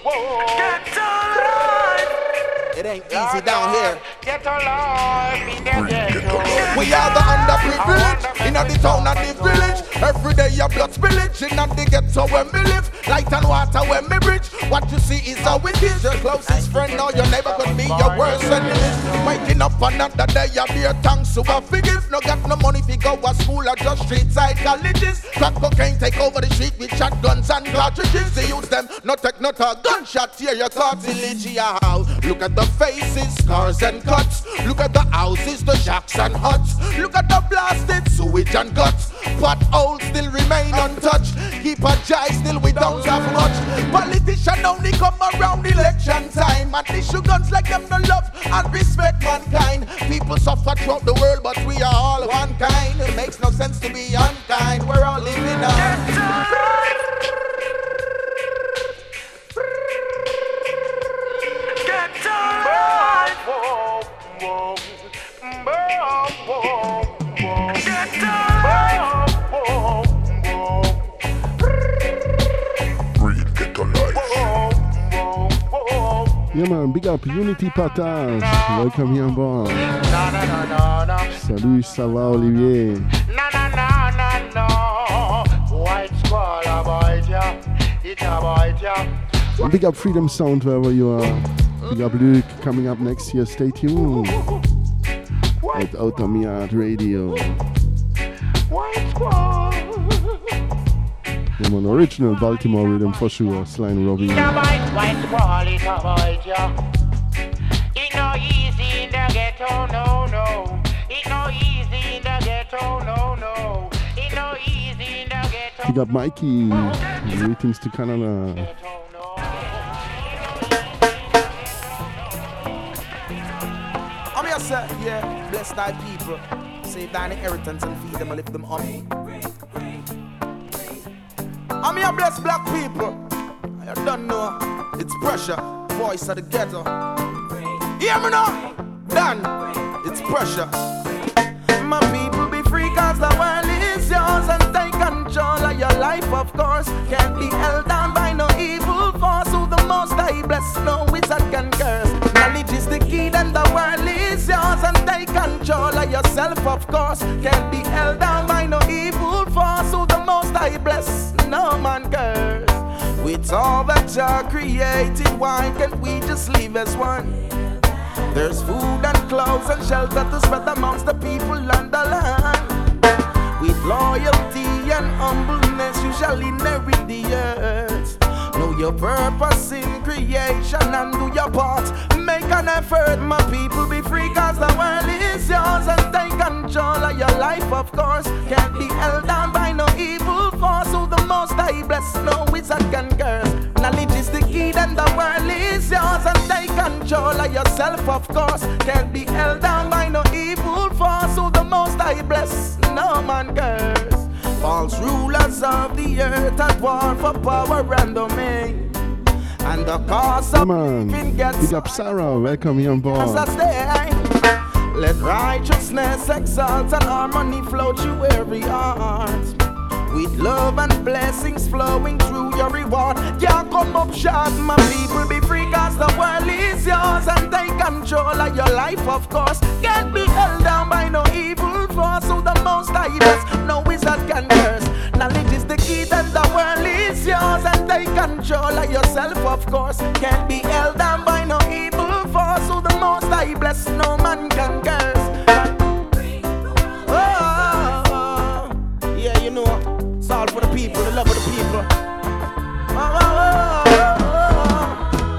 Get alive. It ain't easy down here. Get alive in the ghetto. We are the underprivileged in the town and the village. Every day your blood spillage in the ghetto where we live. Light and water where we bridge. What you see is how it is. Your closest friend or your neighbor could be your worst enemy. Waking up another day, you be a thanks to a forgive. No got no money if you go to school or just street side colleges. Crack cocaine take over the street with shotguns and cartridges. They use them, no take no talk. Gunshot tear your cartilage. Yeah, how? Look at the faces, scars and cuts. Look at the houses, the shacks and huts. Look at the blasted sewage and guts. Potholes still remain untouched. Keep a jive, still we don't have much. Politician only come around election time. And issue guns like them no love and respect mankind. People suffer throughout the world, but we are all one kind. It makes no sense to be unkind. We're all living on. Yeah man, big up Unity Partage. Welcome here on board. Salut, ça va Olivier? Big up Freedom Sound wherever you are. Big up Luke coming up next year. Stay tuned. At Outta Mi Yard Radio. Yeah man, original Baltimore rhythm for sure. And Robbie. It a bite. White squall. It sir. Yeah, bless thy people. Save thine inheritance and feed them and lift them up. I'm here, bless black people. I don't know. It's pressure. Voice of the ghetto. Hear me now. Done. It's pressure. My people be free cause the world is yours and take control of your life, of course. Can't be held down by no evil yourself, of course. Can't be held down by no evil force. So the most I bless, no man curse. With all that Jah created, why can't we just live as one? There's food and clothes and shelter to spread amongst the people and the land. With loyalty and humbleness, you shall inherit the earth. Know your purpose in creation and do your part. Make an effort, my people, be free, cause the world is yours and take control of your life, of course. Can't be held down by no evil force. Who the most I bless, no wizard can curse. Knowledge is the key, then the world is yours and take control of yourself, of course. Can't be held down by no evil force. Who the most I bless, no man curse. False rulers of the earth at war for power and domain. And the cause of man, big up Sarah. Welcome here on Let righteousness exalt and harmony flow through every heart. With love and blessings flowing through your reward. Can't come up short, my people be free, cause the world is yours. And take control of your life, of course. Can't be held down by no evil force. So the most I bless, no wizard can curse. Knowledge is the key, then the world is yours. And take control of yourself, of course. Can't be held down by no evil force. So the most I bless, no man can curse. Oh, yeah, you know, it's all for the people, the love of the people. Oh, oh, oh,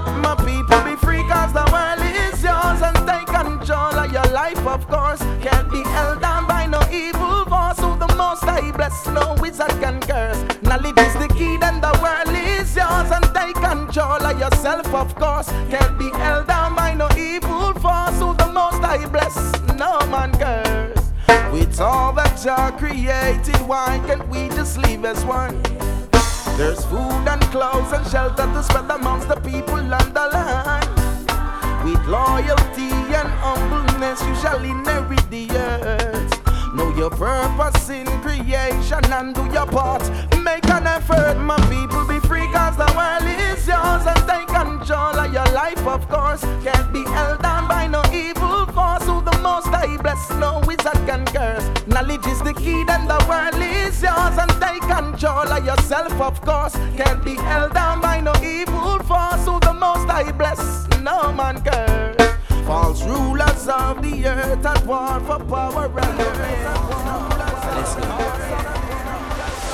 oh. My people be free cause the world is yours and take control of your life, of course. Can't be held down by no evil force. Who the most I bless, no wizard can curse. Knowledge is the key, then the world is take control of yourself, of course. Can't be held down by no evil force. Who the most I bless, no man curse. With all that Jah created, why can't we just live as one? There's food and clothes and shelter to spread amongst the people and the land. with loyalty and humbleness, you shall inherit the earth. Know your purpose in creation and do your part. Make an effort, my people, be free, cause the world is yours. And take control of your life, of course. Can't be held down by no evil force. Who the most I bless, no wizard can curse. Knowledge is the key, then the world is yours. And take control of yourself, of course. Can't be held down by no evil force. Who the most I bless, no man curse. False rulers of the earth at war for power and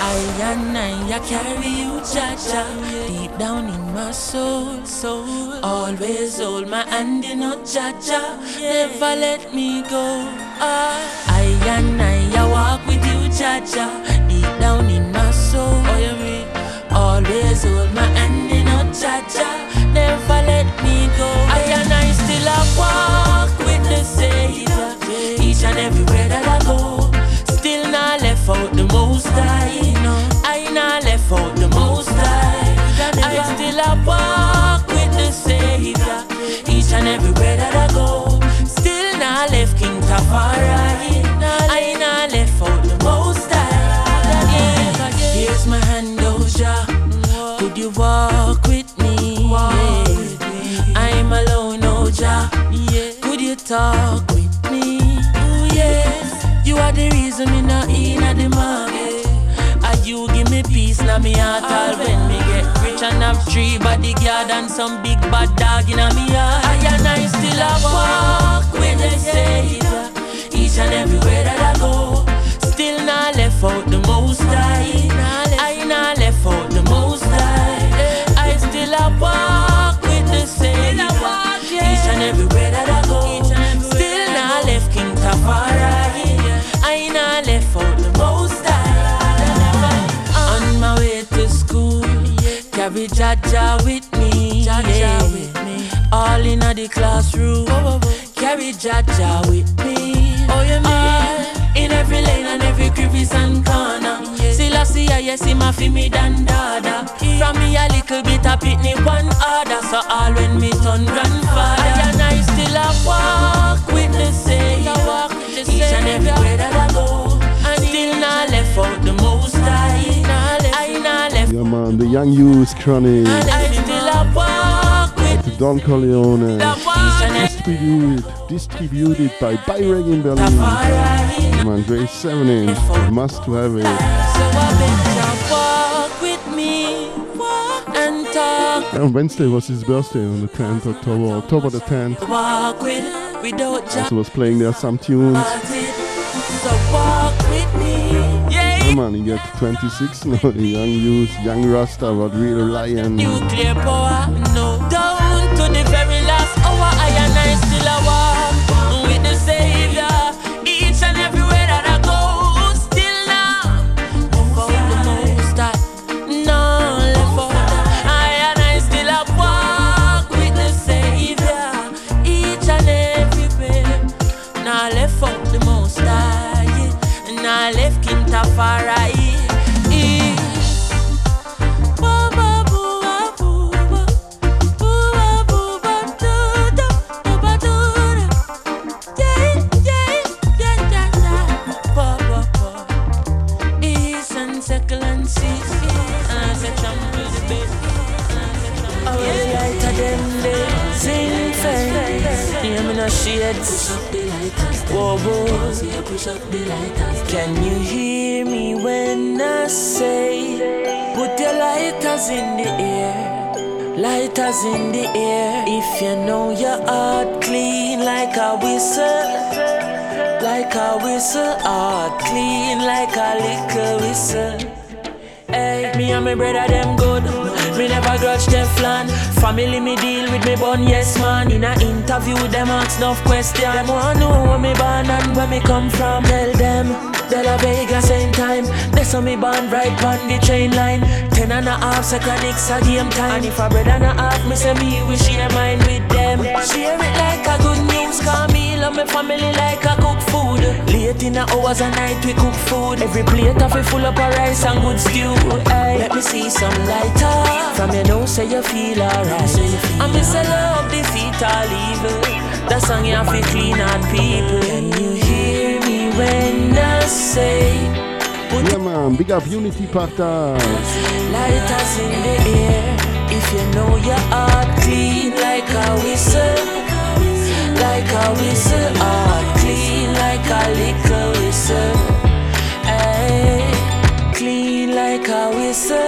I and I, I carry you, Jaja, deep down in my soul, soul. Always hold my hand in a Jaja, never let me go. Ah, I and I, I walk with you, Jaja, deep down in my soul. Oh, you mean? Always hold my hand in a Jaja, never let me go. I and I still a walk with the Savior, each and everywhere that I go. Still not left out the most high. I left out the most high. I still a walk with the Savior. Each and everywhere that I go. Still not left King Tafari. I not left out the most high. Here's my hand, oh, Doja. Could you walk with me? I'm alone, oh, Oja. Could you talk with me? Ooh, yes. You are the reason me not in at the peace now me heart all when me get rich and have three bodyguard and some big bad dog in me heart. I and I still a walk with the Savior. Uh, each and everywhere that I go, still not left out the most high. I not left out carry Jaja with me. yeah. All in the classroom, carry Jaja with me. Oh, you mean? Ah, in every lane and every crevice and corner. Still I see I yes, him a fi me dan dada. From me a little bit a pitney one order. So all when me turn grandfather. I and I still a walk with the Savior. Each and everywhere that I go. And still not left out the most high. Man, the Young Youth Chronic, and I still a walk with the Don Corleone, distributed, distributed by Byreg in Berlin. Yeah, man, grade 7 inch, must have it. So I bet you walk with me and. Yeah, on Wednesday was his birthday on the 10th October, October the 10th. Walk Also was playing there some tunes. Man, he got 26 [laughs] now, the young youth, young Rasta, but real lion. Nuclear power, no. Air? In the air. If you know your heart clean like a whistle, like a whistle, heart clean like a little whistle. Hey, me and my brother them good. Me never grudge them Teflon. Family me deal with me bun, yes man. In a interview, them ask enough question. Them want to know where me born and where me come from. Tell them, De La Vega same time. That's how me born right on the train line. Ten and a half seconds a game time. And if a brother and a half, me say me we share mine with them. Share it like a good news, cause me love my family like a cook food. Late in the hours of night we cook food. Every plate of it full up of rice and good stew. Hey, let me see some lighter. From your nose say you feel alright. I miss a love defeat all evil. That song you have to clean out people. Can you hear me when I say? Yeah, man, big up Unity Partage. Lighters in the air. If you know your heart clean like a whistle, like a whistle, heart clean like a little whistle. Ay, clean like a whistle,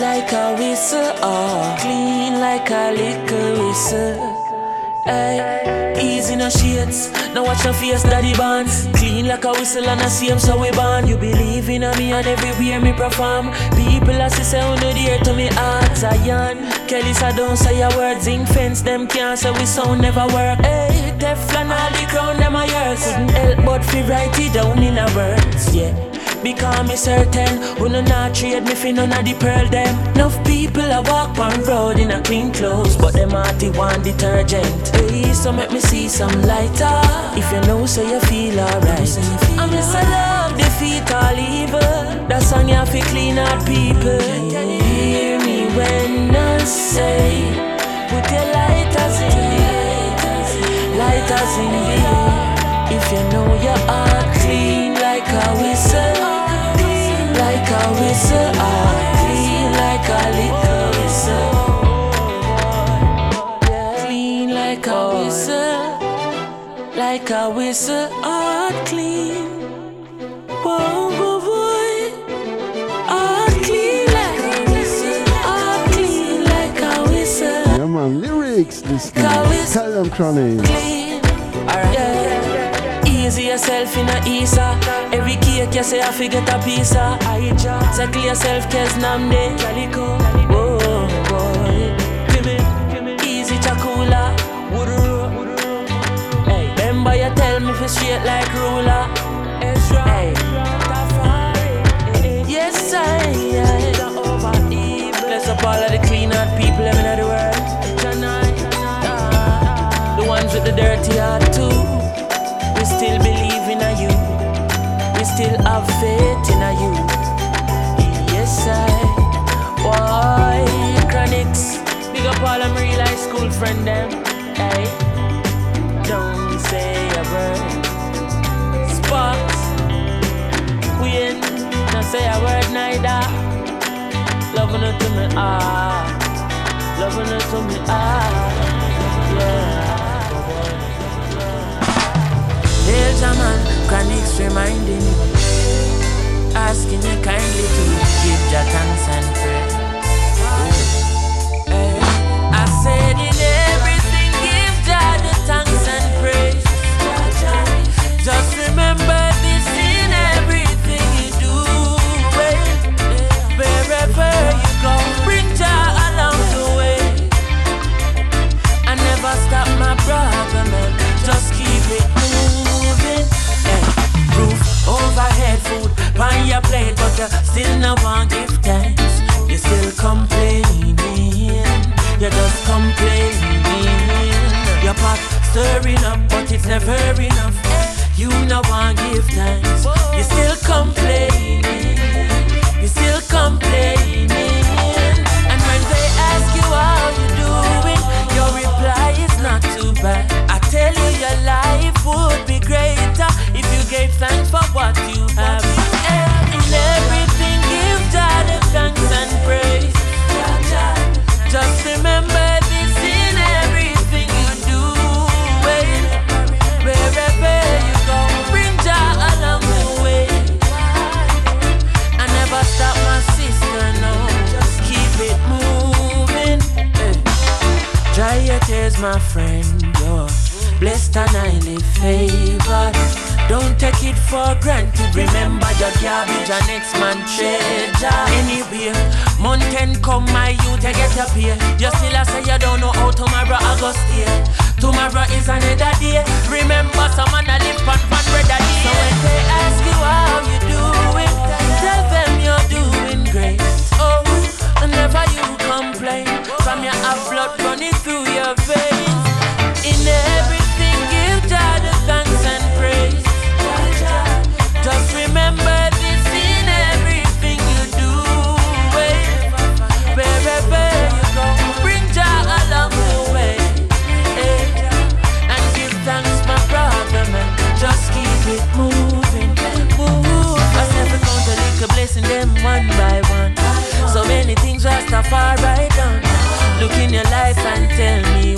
like a whistle, oh, clean like a little whistle. Ay, easy no shades, now watch your face, daddy bands. Clean like a whistle and a same so we born. You believe in me and everywhere me perform. People as say on the dear to me heart, Zion. Kelly said don't say your words, zinc fence them can't say we sound never work. Hey, Teflon all the crown them a yours. Couldn't help but fi write it down in a words, yeah. Because me certain. Who no not trade me fi none of the pearl them. Enough people a walk on road in a clean clothes But them hearty want detergent. Hey, so make me see some lighter. If you know so you feel alright. I miss a love defeat all evil. That song you to clean out people. Hear me when I say Put your lighters in air Lighters in air If you know your heart clean like a whistle like a whistle, ah, clean like a little whistle. Clean like a whistle, like a whistle, ah, clean. Whoa, whoa, boy, clean like a clean like a whistle. Yeah, man, lyrics, it's Tell them, Chronic. clean. Alright. Yeah. Easy yourself in a Isa. Every cake you say I forget a piece of. I just settle yourself, cause namde. Calico. Whoa, boy. Give me. Easy chakula. Hey, remember you tell me for straight like ruler. Ezra. Hey. Yes, I am. Bless up all of the clean out people in the world. The ones with the dirty still have faith in you. Yes, I. Why? Chronixx. Big up all them real high school friend them. Hey. Don't say a word. Sparks. We not say a word neither. Loving it to me, ah. Loving it to me, ah. Yeah. Hail Jaman, Chronixx reminding me, asking you kindly to give your thanks and praise. Hey, I said plate, but you still no one give thanks. You still complaining. You're just complaining. Your pot stirring up, but it's never enough. You no one give thanks. You still complaining. You still complaining. And when they ask you how you doing, your reply is not too bad. Your my friend. You're blessed and highly favored. Don't take it for granted. Remember your garbage and next man treasure. Anyway, mountain come, my youth, you get up here. You still a say you don't know how tomorrow I go stay. Tomorrow is another day. Remember, someone a live on one bread day. So when they ask you how you doing, tell them you're doing great. Oh, never you blood running through your veins. In everything, give Jah the thanks and praise. Just remember this in everything you do. Hey. Wherever you go, bring Jah along the way. Eh. And give thanks, my brother, man. Just keep it moving, move. I said, count a little blessing them one by one. So many things Rastafari. Look in your life and tell me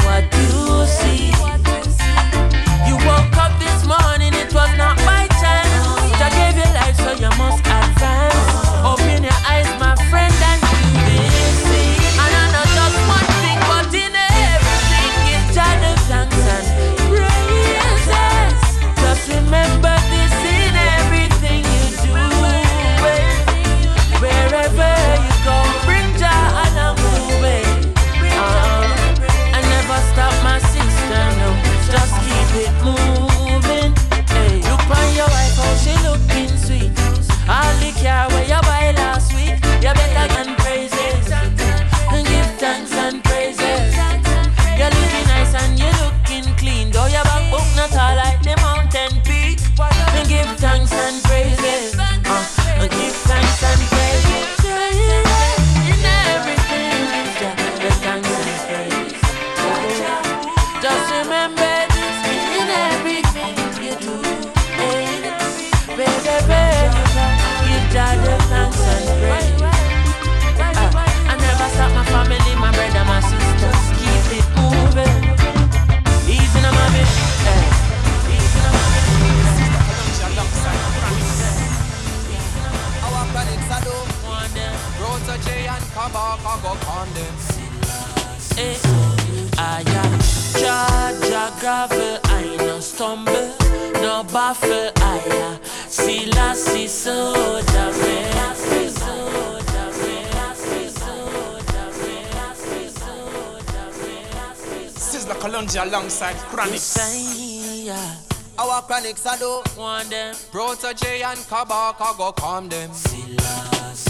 alongside Chronic. Our chronics are do. One them. Rota J and Kabaka go calm them.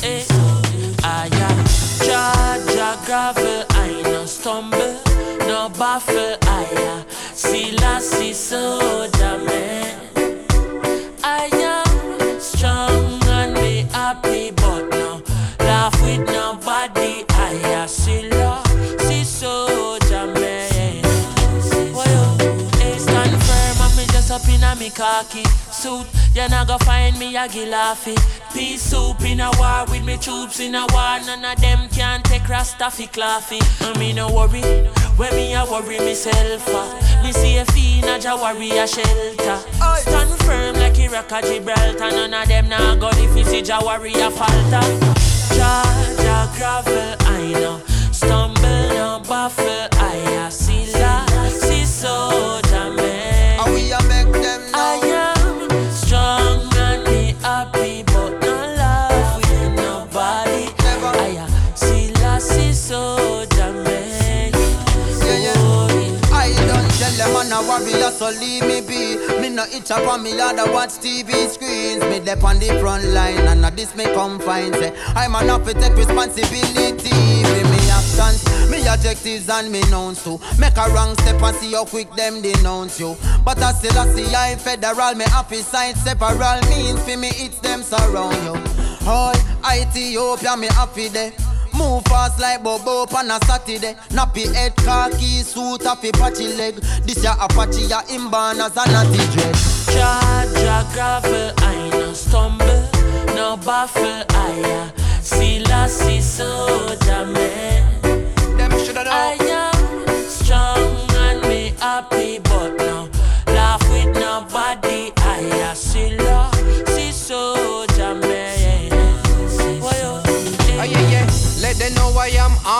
Eh, I am Jaja gravel, I no stumble, no baffle, I am Selassie soda man. Khaki suit. You not go find me a gilafi. Pea soup in a war with me troops in a war. None of them can take Rastafi claffy. I me no worry. When me a worry myself, uh, me see a fiend a worry a shelter. Stand firm like Iraq a Gibraltar. None of them nah go if you see ja worry a falter. Ja ja gravel I know, stumble no baffle so leave me be. Me no itch up on me yard, I watch TV screens. Me dep on the front line, and at this me come find say I'm enough to take responsibility for me actions, me objectives and me nouns too. Make a wrong step and see how quick them denounce you. But I still I see I federal, me happy side separal means for me it's them surround you. All Ethiopia, me happy there. Move fast like Bobo on a Saturday. Nappy head, khaki suit, happy patchy leg. This ya Apache, ya inborn as a natty dread. Jaja gravel, I no stumble, no baffle, I am Selassie soldier man. Them shoulda know.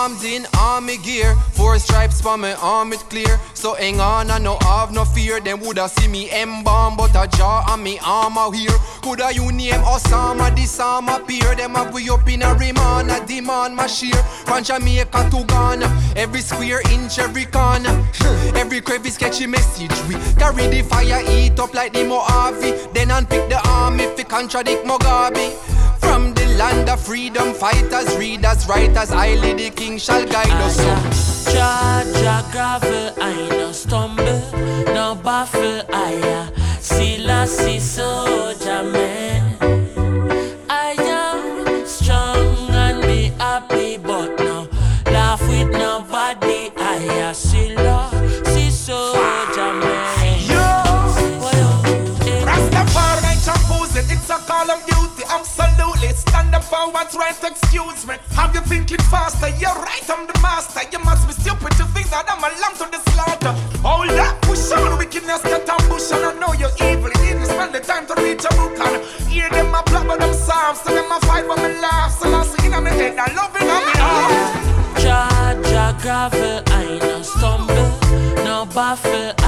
Armed in army gear. Four stripes for my arm it clear. So hang on, I no have no fear. Them woulda see me embalm, but a jaw on me arm out here. Coulda you name Osama, this arm appear. Them have we up in a remand, a demand my sheer. From Jamaica to Ghana, every square inch, every corner. [laughs] every crevice catchy message. We carry the fire, eat up like the Mojave. Then unpick the arm if it contradict Mugabe. From land of freedom, fighters, readers, writers, highly the king shall guide us. So. Jaja gravel, I no stumble, no baffle, I am Selassie soldier man. That's right, excuse me. Have you thinking faster? You're right, I'm the master. You must be stupid to think that I'm a lamb to the slaughter. Hold up, push on, wickedness get ambush, and I know you're evil. You didn't spend the time to read your book and hear them a plot with them songs, so them a fight when me laugh. So I see in my head, I love it on me heart. Jaja gravel, I no stumble, no baffle,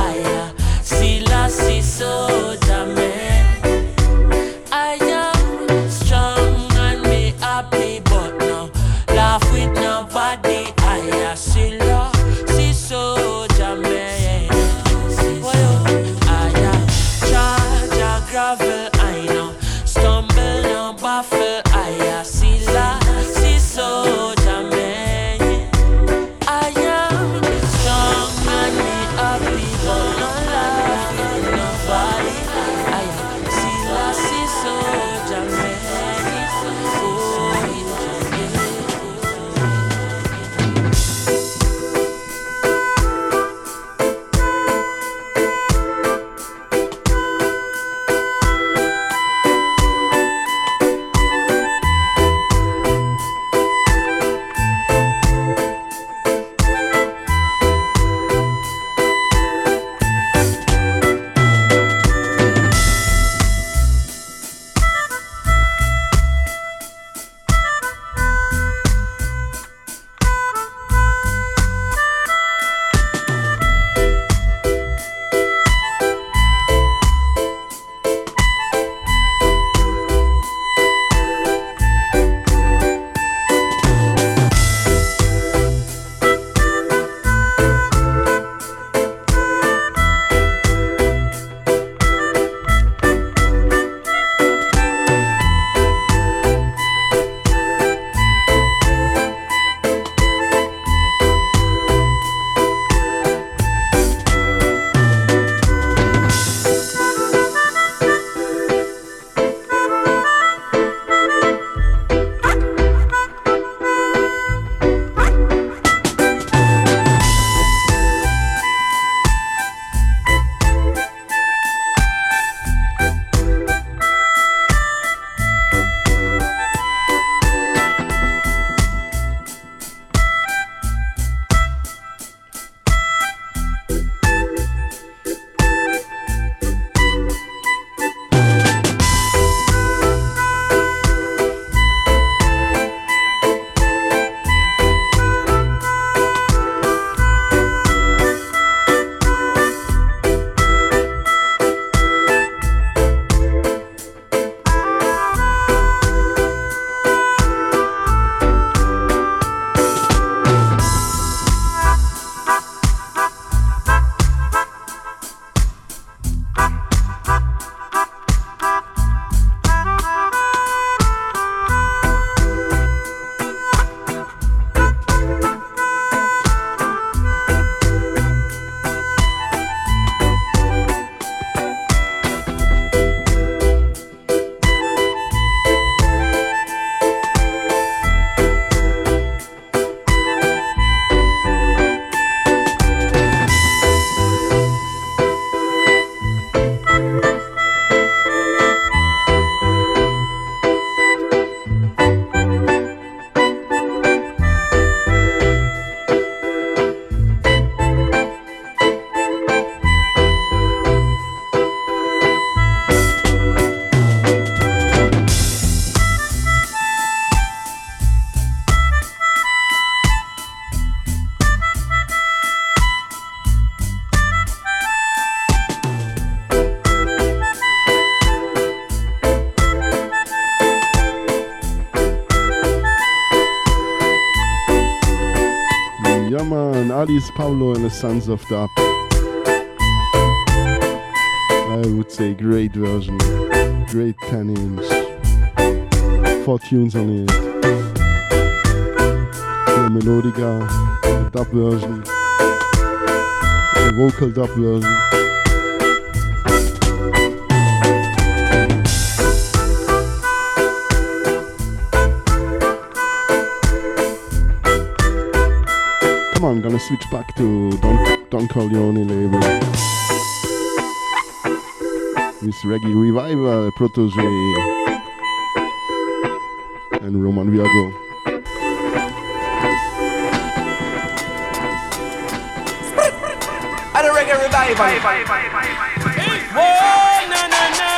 Alice Pablo and the Sons of Dub. I would say great version, great 10 inch, four tunes on it. The melodica, the dub version, the vocal dub version. Come on, gonna switch back to Don, Don Corleone label. With Reggae Revival, Protoje. And Romain Virgo. And the reggae revival. Whoa, na na na.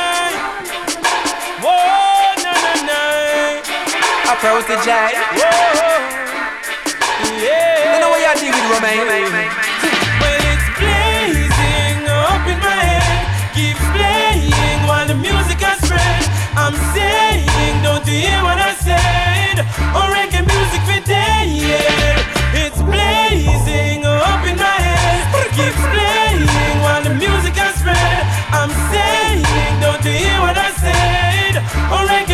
Whoa, na na na. A Protoje. Yeah. Romain? Well, it's blazing up in my head, keeps playing while the music has spread. I'm saying, don't you hear what I said? Oh, reggae music for yeah. It's blazing up in my head, keeps playing while the music has spread. I'm saying, don't you hear what I said? Oh, reggae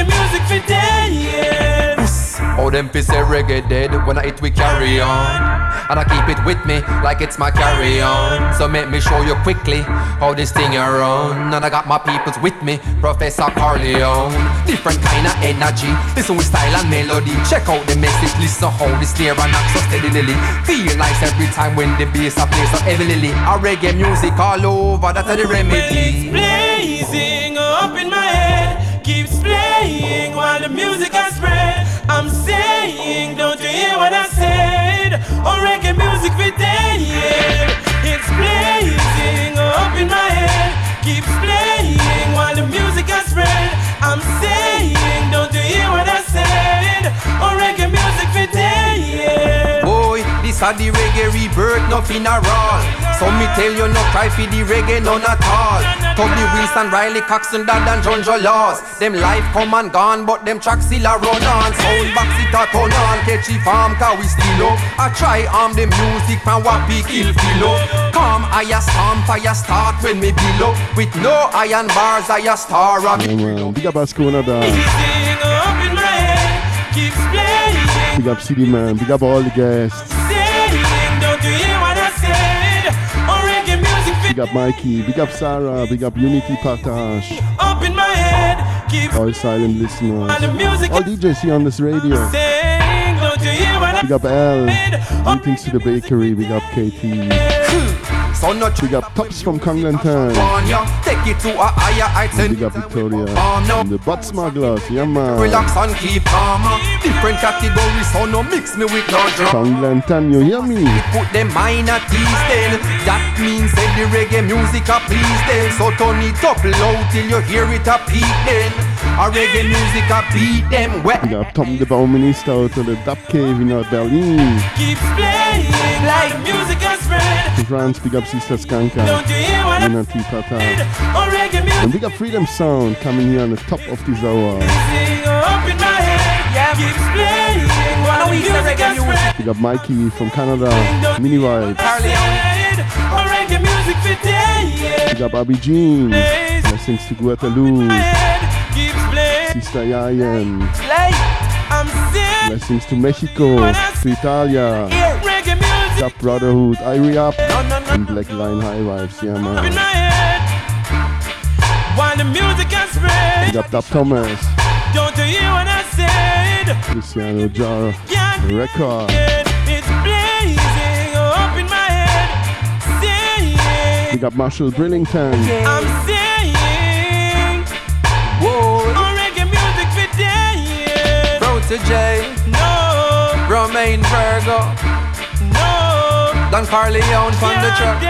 Oh, them say reggae dead when I hit we carry on. And I keep it with me like it's my carry on. So make me show you quickly how this thing a run. And I got my peoples with me, Professor Corleone. Different kind of energy, listen with style and melody. Check out the message, listen how the snare and knock so steadily. Feel nice every time when the bass a play so heavily. A reggae music all over, that's the remedy. blazing up in my head keeps playing while the music has spread i'm saying don't you hear what i said oh reggae music for day yeah. it's blazing up in my head keeps playing while the music has spread i'm saying don't you hear what i said oh reggae music for. Boy, this a the reggae rebirth, nothing a roll. So me tell you, no cry for the reggae, none at all. Tubby Wilson, Riley Coxsone, Dad and John Laws. Them life come and gone, but them tracks still a run on. Sound box it a turn on, catchy farm, cause we still up. I try arm the music from what we kill feel up. Come, I a stomp, I a start when me below. With no iron bars, I a star rock. Ja, man. Big up Ascona da. Blazing up in my head playing Big up City Man. Big up all the guests. Big up Mikey. Big up Sarah. Big up Unity Partage. up in my head, keeps All silent listeners. And the music All DJs here on this radio. saying, don't you hear what Big up L. Greetings to the bakery. Big up KT. Big up Tops from Congland Town. on ya, take it to a higher height. And Big up Victoria. And the Butt Smugglers. Yeah, man. Relax and keep calm. Different categories, so no mix me with no drum. Congland Town, you hear me? Put them minor keys then. That means say the reggae music a please them. So turn it up loud till you hear it a peak then. A reggae music a beat them wet. Big up Tom the Bauminister out of the Dub Cave in uh, Berlin. keeps playing like music has spread. To France, big up Sister Skanka. Don't you hear what I Unity Pata. Oh, reggae music And big up Freedom Sound coming here on the top of this hour. up in my head, keeps playing while the music has spread. Big up Mikey from Canada. Mini Vibes. Reggae music fit day, yeah. Big up Abby Jean. Blessings to Guadalupe. Sister Yayan. like I'm sick. Blessings to Mexico. To Italia. Up Brotherhood. Irie Up. And Black Line High Vibes. Yeah, man. my head. While the music has spread. Big up Dub Thomas. Don't you hear what I said? Cristiano Jar. Record. It's blazing up in my head. Saying, Big up Marshall Brillington. Yeah. Protoje, No, Romain Virgo, no, Don Corleone from the truck.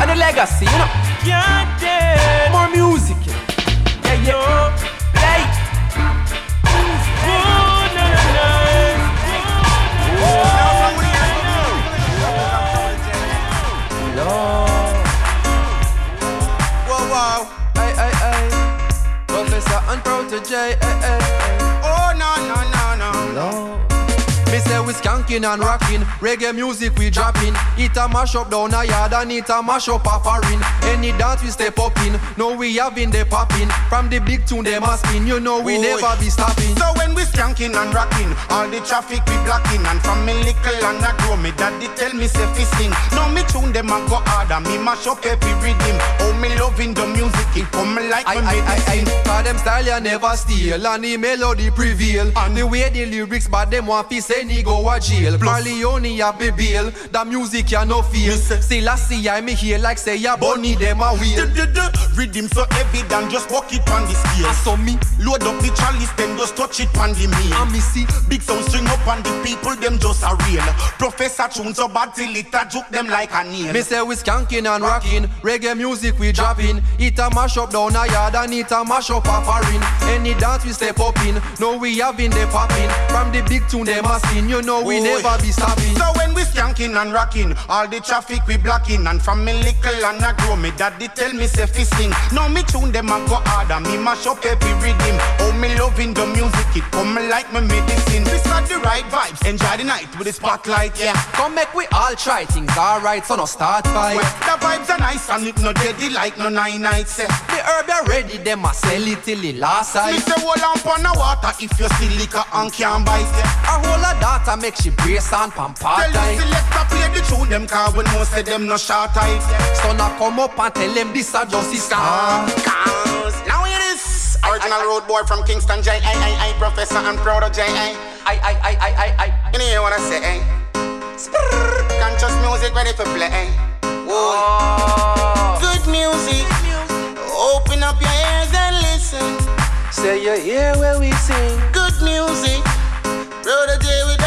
And the legacy, you know. can't dead. More music. Yeah, yeah. No. Ay, ay, ay. Professor and Protoje. No, no, say we skanking and rocking, reggae music we dropping. It a mash up down a yard and it a mash up a foreign. Any dance we step up in, no we having the popping. From the big tune they a spin, you know we Oi. never be stopping. So when we skanking and rocking, all the traffic we blocking, and from me little and I grow, me daddy tell me say fi sing. Now me tune them and go harder, me mash up every rhythm. Oh me loving the music, it come like I, I, I, I, cause them style you never steal and the melody prevail. And the way the lyrics, but them want fi say ni go a jail. Marleone a be bail. The music ya no feel. Still I see I me here like say ya bunny them a wheel. Rhythm so heavy than just walk it on the scale. I saw me load up the chalice, then just touch it on the meal. And me see big sound string up on the people, them just a real. Professor tune so bad till it a juke them like a nail. Me say we skanking and rocking, reggae music we dropping. It a mash up down a yard and it a mash up a foreign. Any dance we step up in, no we having the popping. From the big tune them a spin, you know we Boy. never be stopping. So when we skanking and rocking, all the traffic we blocking, and from me little and I grow, me daddy tell me say fi sing. Now me tune them and go harder, me mash up every rhythm. Oh me loving the music, it come like me medicine. This got the right vibes, enjoy the night with the spotlight, yeah. Come make we all try things alright, so no start fight. Well, the vibes are nice and it no deadly like no nine nights. Eh. The herb ya ready, them a sell it till the last Me sight. say hold on pon the water if you see liquor and can't buy it. A whole of data make she brace and pump Tell part the time. selector play the tune them car we know say them no short tight. So now come up and tell them this a just is Ah, cause now it is original road boy from Kingston J I I I professor and proud of J I I I I I I I You know what I say eh? Sprrr, Conscious music ready for play eh? Oh. Good music Open up your ears and listen Say you hear where we sing. Good music Brother J with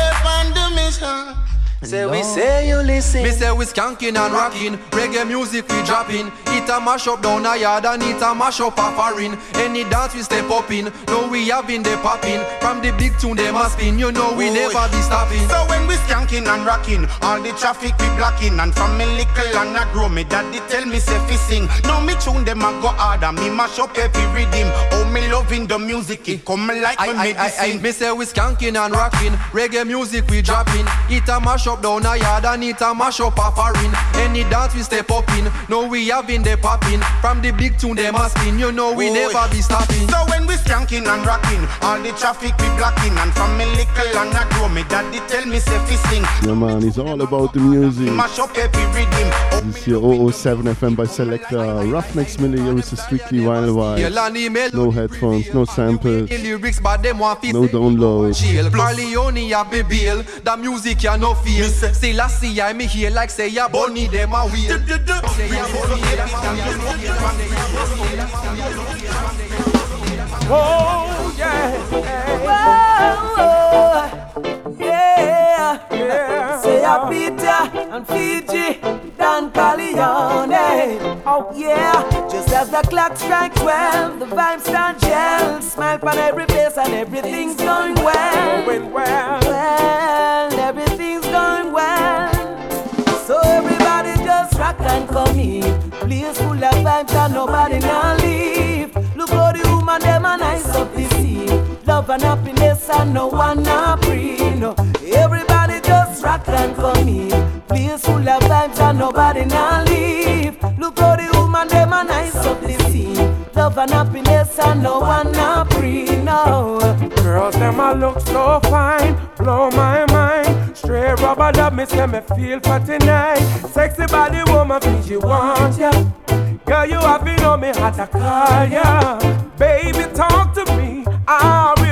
mission Say we say you listen. Me say we skanking and rocking, reggae music we dropping. It a mash up down a yard and it a mash up a foreign. Any dance we step up in, no we having the popping. From the big tune them a spin, you know we Boy. never be stopping. So when we skanking and rocking, all the traffic we blocking, and from me little and I grow, me daddy tell me say fi sing. Now me tune them a go harder, me mash up every rhythm. Oh me loving the music, it come like I, me I, I, I, medicine. me say we skanking and rocking, reggae music we dropping. It a mash up down a yard and it a mash up a foreign. Any dance we step up in, no we having the popping. From the big tune them a spin, you know we Boy. never be stopping. So when we skanking and rocking, all the traffic we blocking, and from me little and I grow, me daddy tell me say fi sing. Yeah, man, it's all about the music. Mash up every rhythm. Oh, This is your 007 FM by Selector. Ruffneck Smille here is a strictly wild Yeah, vibe. No headphones, no samples, lyrics, but them want fi no downloads. Chill, Marleone a be bail. The music ya no feel. Still I see I me here like say ya bunny them a wheel. Say ya bunny them Oh, yeah. Whoa, yeah. Say a Peter and Fiji, Don Corleone. Oh yeah, just as the clock strikes twelve, the vibes start gel. Smile on every face and everything's going well. Going well. Well, everything's going well. So everybody just rock and come in. Place full of vibes and nobody now leave. Look how the woman them a nice up scene. Love and happiness and no one free. No, everybody just rock and come in. Place full of vibes and nobody now leave. Look how the woman them a nice up the scene. Love and happiness and no one free. No. Girls, them a look so fine, blow my mind. Straight rubber dub, me say me feel for tonight. Sexy body woman, please you want ya. Girl, you have been on me how to call ya. Baby, talk to me. I really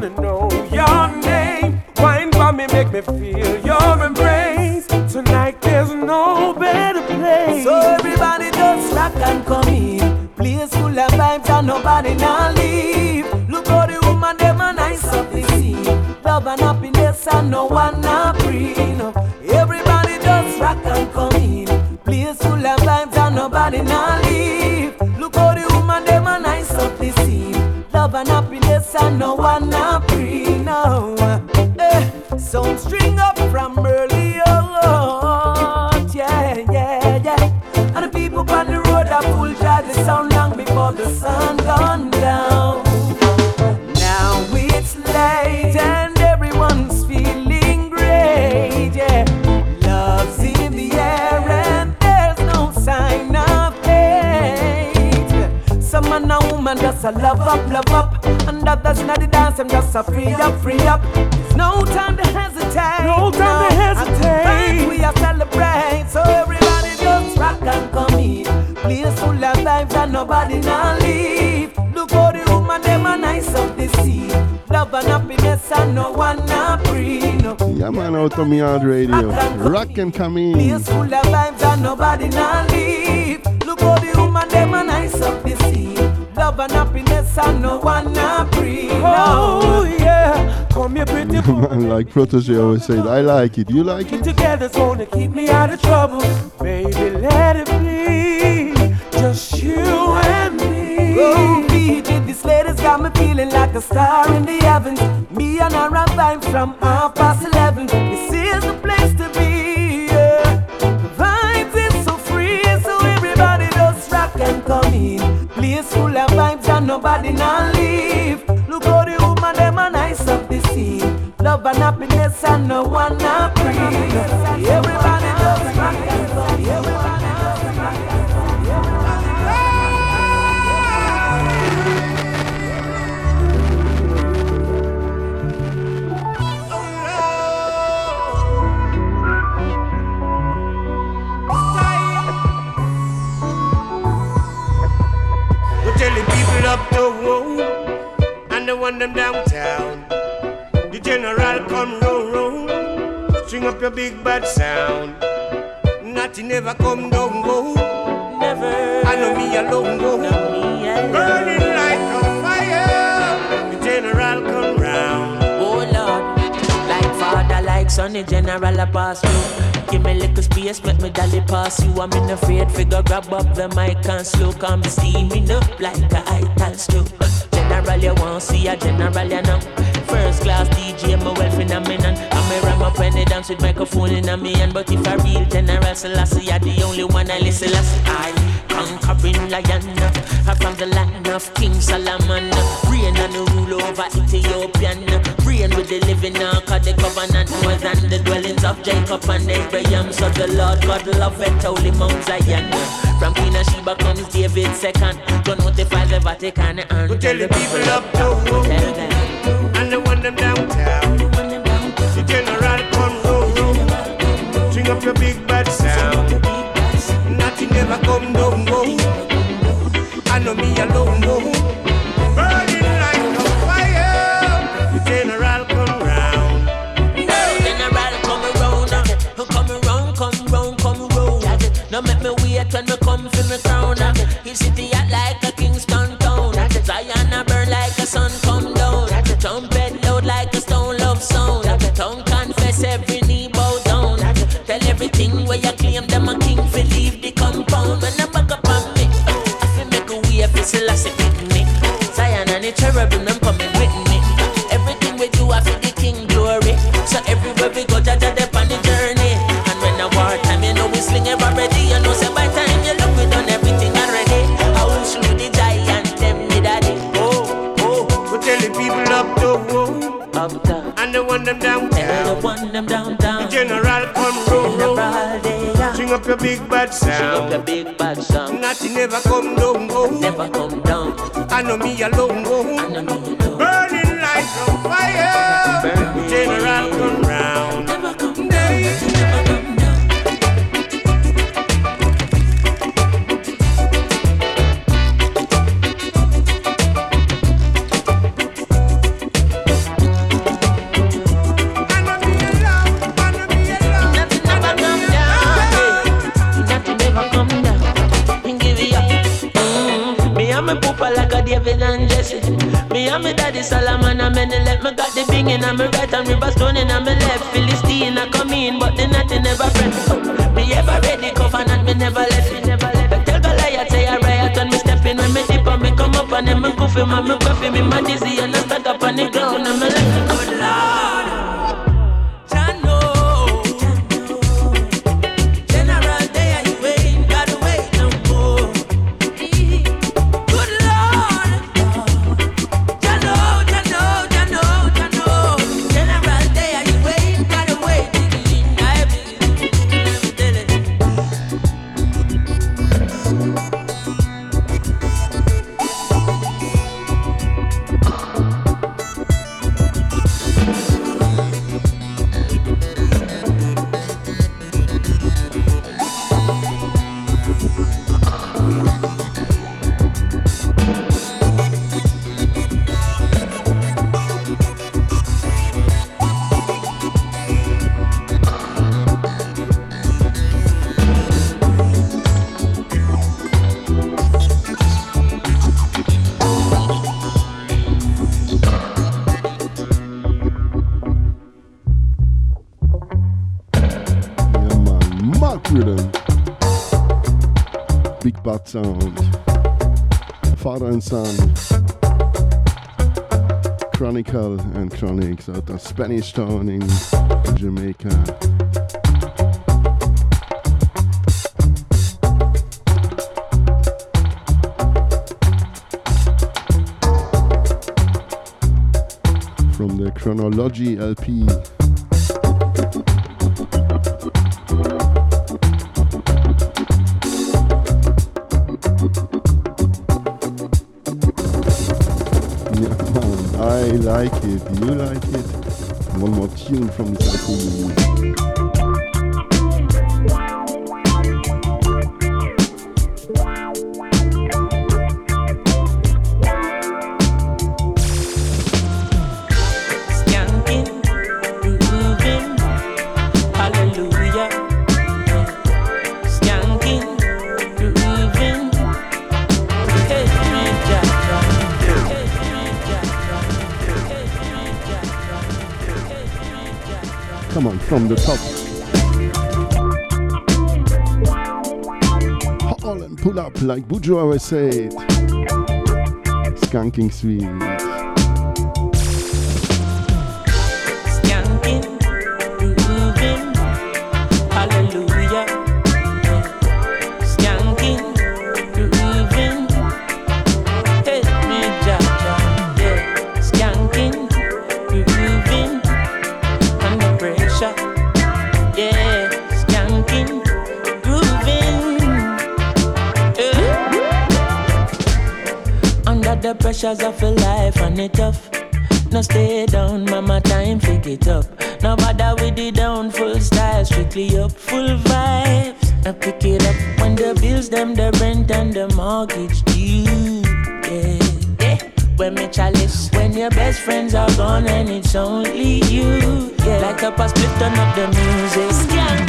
wanna know your name. Wine for me, make me feel your embrace. Tonight there's no better place. So everybody just rock and come in. Place full of vibes and nobody now leave. Look how the woman them a nice up the scene. Love and happiness and no one not free. And no one not free. No. Eh, Sound string up from early on. Yeah, yeah, yeah. And the people on the road are full drive the sound long before the sun just a love up, love up, and others in the dance them just a free up, free up. There's no time to hesitate. No time to hesitate. And we are celebrate, so everybody just rock and come in. Place full of vibes and nobody now leave. Look how the woman them a nice of the sea. Love and happiness and no one not free. No. Yeah, man, Outta Mi Yard Radio. Rock and come in. Place full of vibes and nobody not leave. Love and happiness and no one not breathe. Oh, yeah. Come here, pretty [laughs] man, like Protoje always said, I like it. You like it? Together's gonna keep me out of trouble. Baby, let it be just you and me. Oh, BG, this lady's got me feeling like a star in the heavens. Me and her are vibes from half past eleven. This is the place to be. Yeah. The vibes is so free, so everybody just rock and come in. Place full of vibes and nobody not leave. Look how the woman them a nice up the scene. Love and happiness and no one not breathe. Everybody road and the them downtown. The general come round, round, string up your big bad sound. Nothing ever come down, go. Never. I know me alone, go. Burning like a fire. The general come round. Oh Lord, like father, like son, the general a pass through. Give me little space, make me dolly pass you. I'm in afraid figure grab up the mic and slow, come steaming up like a ital stew. General, you want to see a general, you know. First class DJ, my well phenomenon. I'm a ram up when they dance with microphone in a me hand. But if a real general, Selassie, you're the only one I listen. I conquering lion, I'm from the land of King Solomon. Reign and the rule over Ethiopian. Reign with the living now, cause the covenant more than the dwellings of Jacob and Abraham. So the Lord God love it, holy Mount Zion. From Queen of Sheba comes David second. Don't notify the Vatican and tell the people up oh, oh. the road and the one them downtown. The general come round, round, string up your big bad sound. Nothing never come down, go. I know me alone, go. Burning like a fire. The general come round. General come around, uh, come around, come round, come round. Now make me wait when me come for me crown. uh. His city act like Everything where you claim them a king fi leave the compound. When I back up on me, I fi make a way fi Selassie pick me. Zion and the cherubim String up your big bad sound. String up your big bad sound. Nothing ever come down, go. Never come down. I know me alone, go. I know me alone. Puffy me Sun, Chronicle and Chronixx out of Spanish Town in Jamaica. with New one more tune from this album, the top. Haul and pull up like Bujo always said. Skanking sweet. the pressures of your life and it tough. No stay down, mama time, pick it up. No bother with the down, full style, strictly up, full vibes. I pick it up when the bills, them, the rent and the mortgage due. Yeah, yeah. When me chalice, when your best friends are gone and it's only you. Yeah, like a past, turn up the music. Yeah.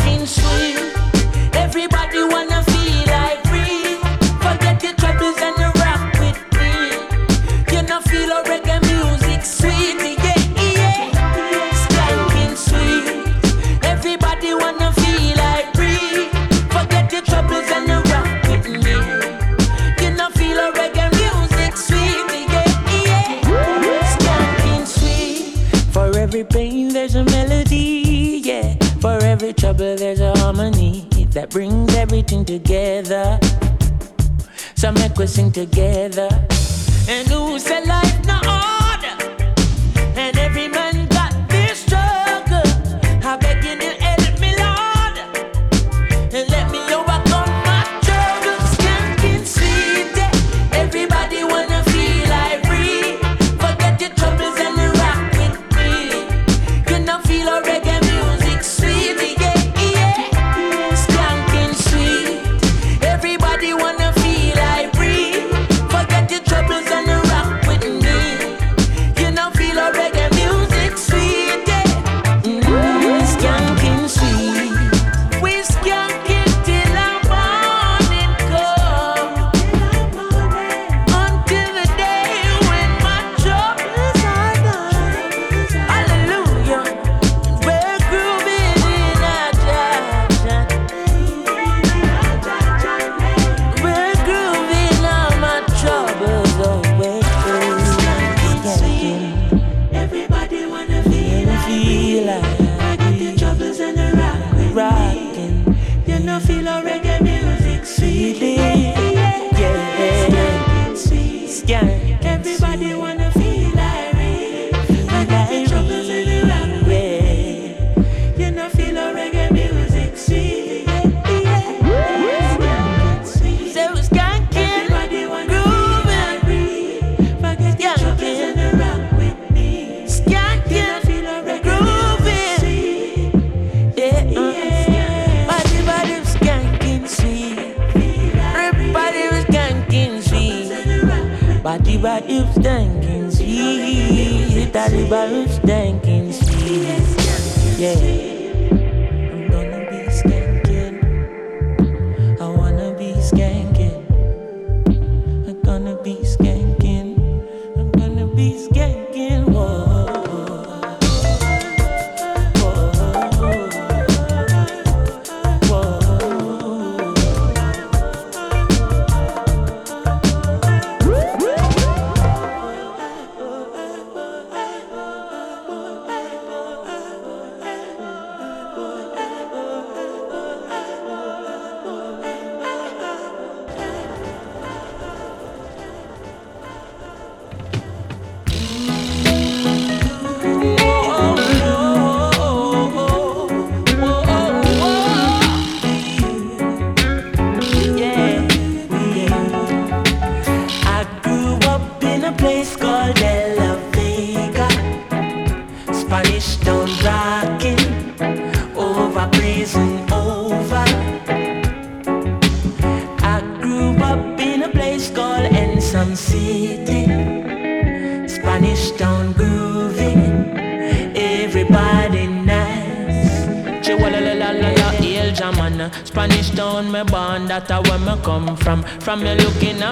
trouble, there's a harmony that brings everything together. So make us sing together. And lose said life?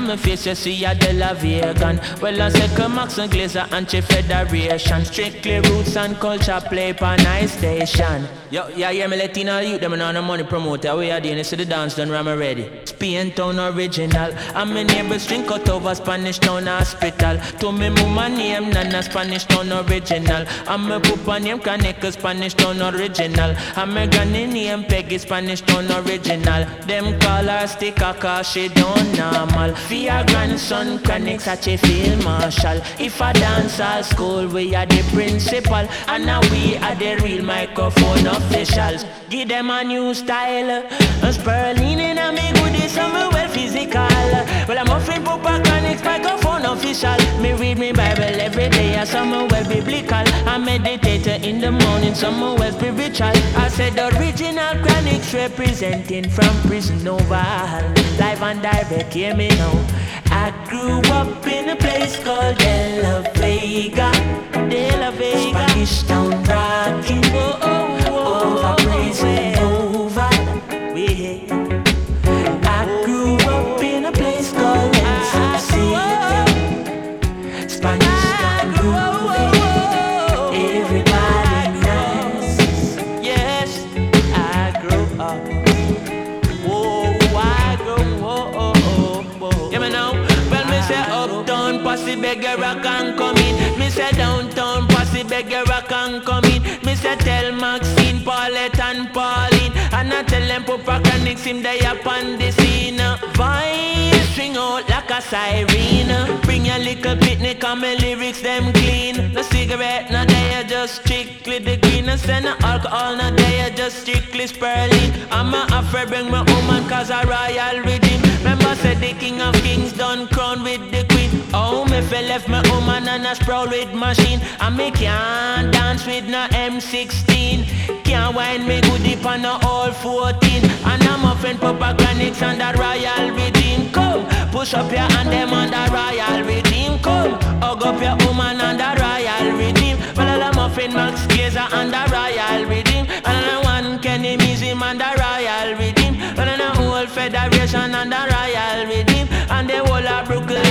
Me face, you see a De La Vegan. Well, I come Max and Glazer and Chief Federation. Strictly roots and culture play pa nice station. Yo, yeah, yeah, me Latino youth, them on the money promoter. We are doing this to the dance done, ram ready. Spain town original. And my neighbors drink out over Spanish town hospital. To me mama name, Nana Spanish town original. And my papa name, Kaneka Spanish town original. And my granny name, Peggy Spanish town original. Them call her sticker cause she don't normal. For your grandson, Kaneka such a field marshal. If I dance at school, we are the principal. And now we are the real microphone officials. Give them a new style. A Sperling in a me goodies, some well physical. Well, I'm offering Papa Chronixx microphone official. Me read me Bible every day, I some well biblical. I meditate in the morning, some well spiritual. I said original Chronixx representing from prison oval. Live and direct, hear me now. I grew up in a place called De La Vega, De La Vega, Spanish town rocking, oh, oh, oh, over oh, praising oh, oh, over. We, beggar, I can come in. Me say downtown, posse beggar, I can come in. Me say tell Maxine, Paulette and Pauline. And I tell them Papa Chronixx him they up on the scene. Voice string out like a siren. Bring a little picnic and my lyrics them clean. No cigarette, no they are just strictly the green. And send no alcohol, no they are just strictly spurling. I'm a afraid bring my woman cause a royal rhythm. Remember said the king of kings done crown with the queen. Oh, me fell left my woman and a sprawl with machine. And me can't dance with no M16. Can't wind me good deep on no all 14. And I'm a Papa Granix and the royal redeem. Come, push up your hand them on the royal redeem. Come, hug up your woman on the royal redeem. Well, I'm friend Max Glazer and the royal redeem. And I'm one Kenny Museum and the royal redeem. Well, I'm whole federation and the royal redeem. And the whole of Brooklyn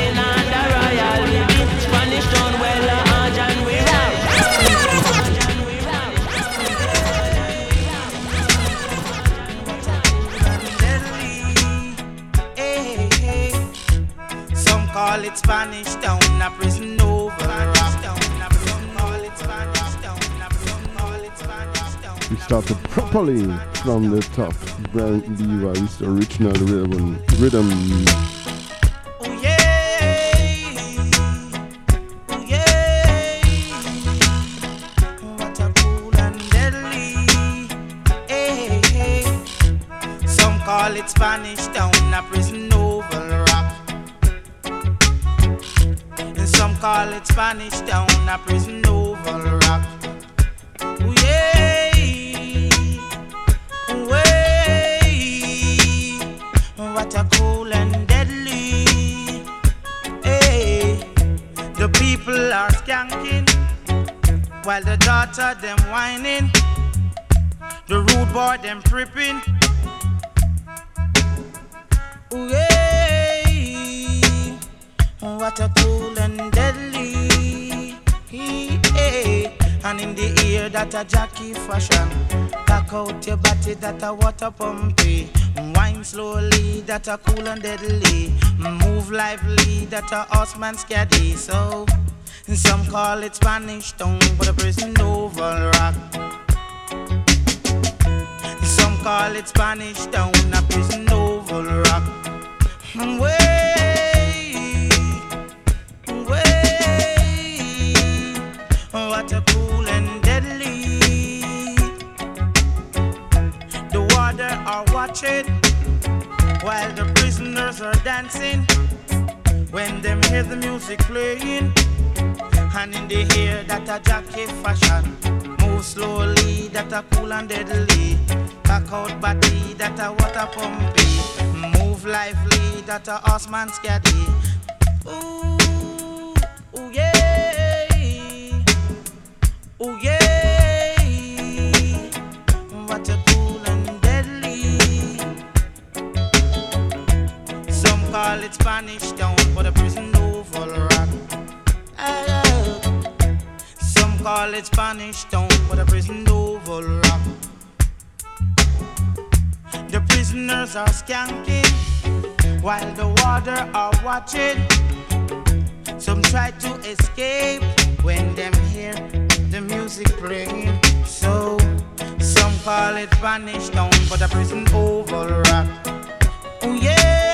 call it Spanish town, a prison over. Spanish town, a prison call it Spanish town, a prison call it Spanish town. We started properly from the top. Brand Levi's original rhythm. rhythm. Oh, yeah, oh, yeah. What a cool and deadly. Hey, hey. Some call it Spanish town, a prison call it Spanish town, a prison oval rock. Oh yeah, oh yeah. What a cool and deadly. Hey, the people are skanking while the daughter them whining. The rude boy them tripping. Ooh, yeah. A cool and deadly. And in the ear that a jockey fashion. Back out your body that a water pumpy. Wine slowly that a cool and deadly. Move lively that a horseman scaddy. So some call it Spanish town, but a prison oval rock. Some call it Spanish town, a prison oval rock. Hmm, Way, are watching while the prisoners are dancing. When them hear the music playing, and in the ear that a jockey fashion. Move slowly, that a cool and deadly. Back out body, that a water pumpy. Move lively, that a horseman scaddy. Ooh, ooh yeah, ooh yeah. What a call it Spanish Town, but a prison oval rock. Some call it Spanish Town, but a prison oval rock. The prisoners are skanking while the water are watching. Some try to escape when them hear the music playing. So some call it Spanish Town, but a prison oval rock. Oh yeah,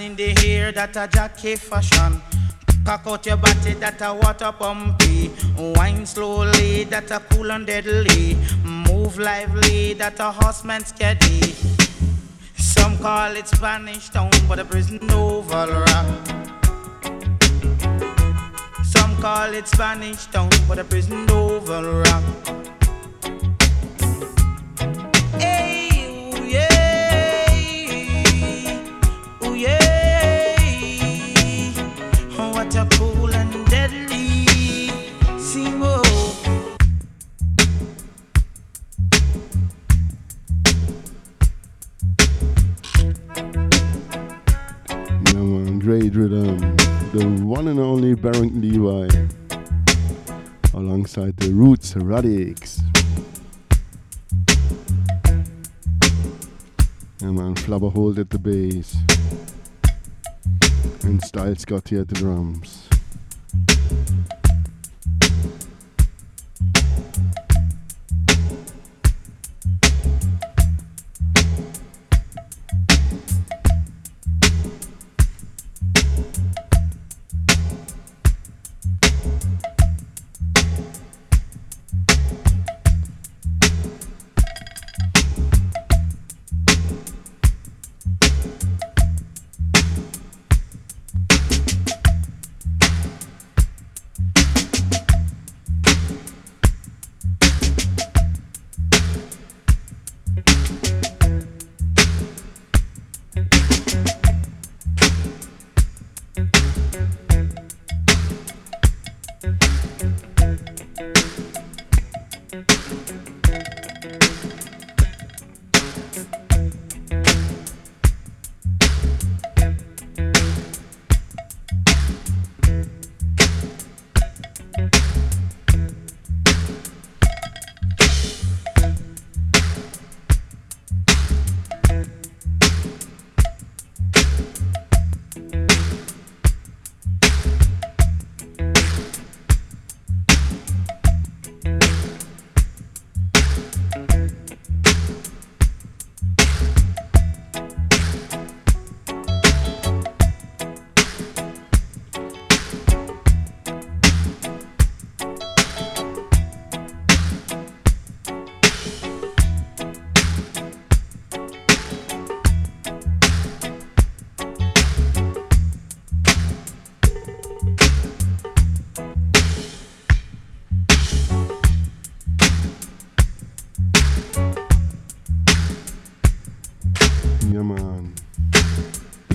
In the hair that a jockey fashion. Cock out your body that a water pumpy. Wine slowly that a cool and deadly. Move lively that a horseman steady. Some call it Spanish town, but a prison oval rock. Some call it Spanish town, but a prison oval rock. Barrington Levy. Alongside the Roots Radics. Yeah, man, Flabba Holt at the bass. And Style Scotty at the drums.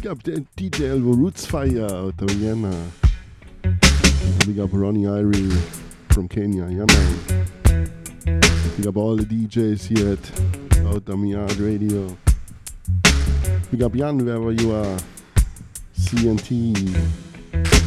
Big up the DJ Elvo Roots Fire out of Vienna. Big up Ronnie Irie from Kenya. Yeah. Big up all the DJs here at Out of Yard Radio. Big up Jan wherever you are. CNT.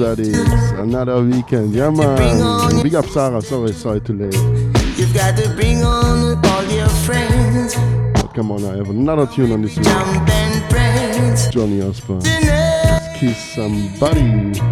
Roots Radics. Another weekend, yeah man. Big up Sarah, sorry, sorry too late. You've got to bring on all your friends. But come on, I have another tune on this week. Jump and praise. Johnny Osbourne. Let's kiss somebody.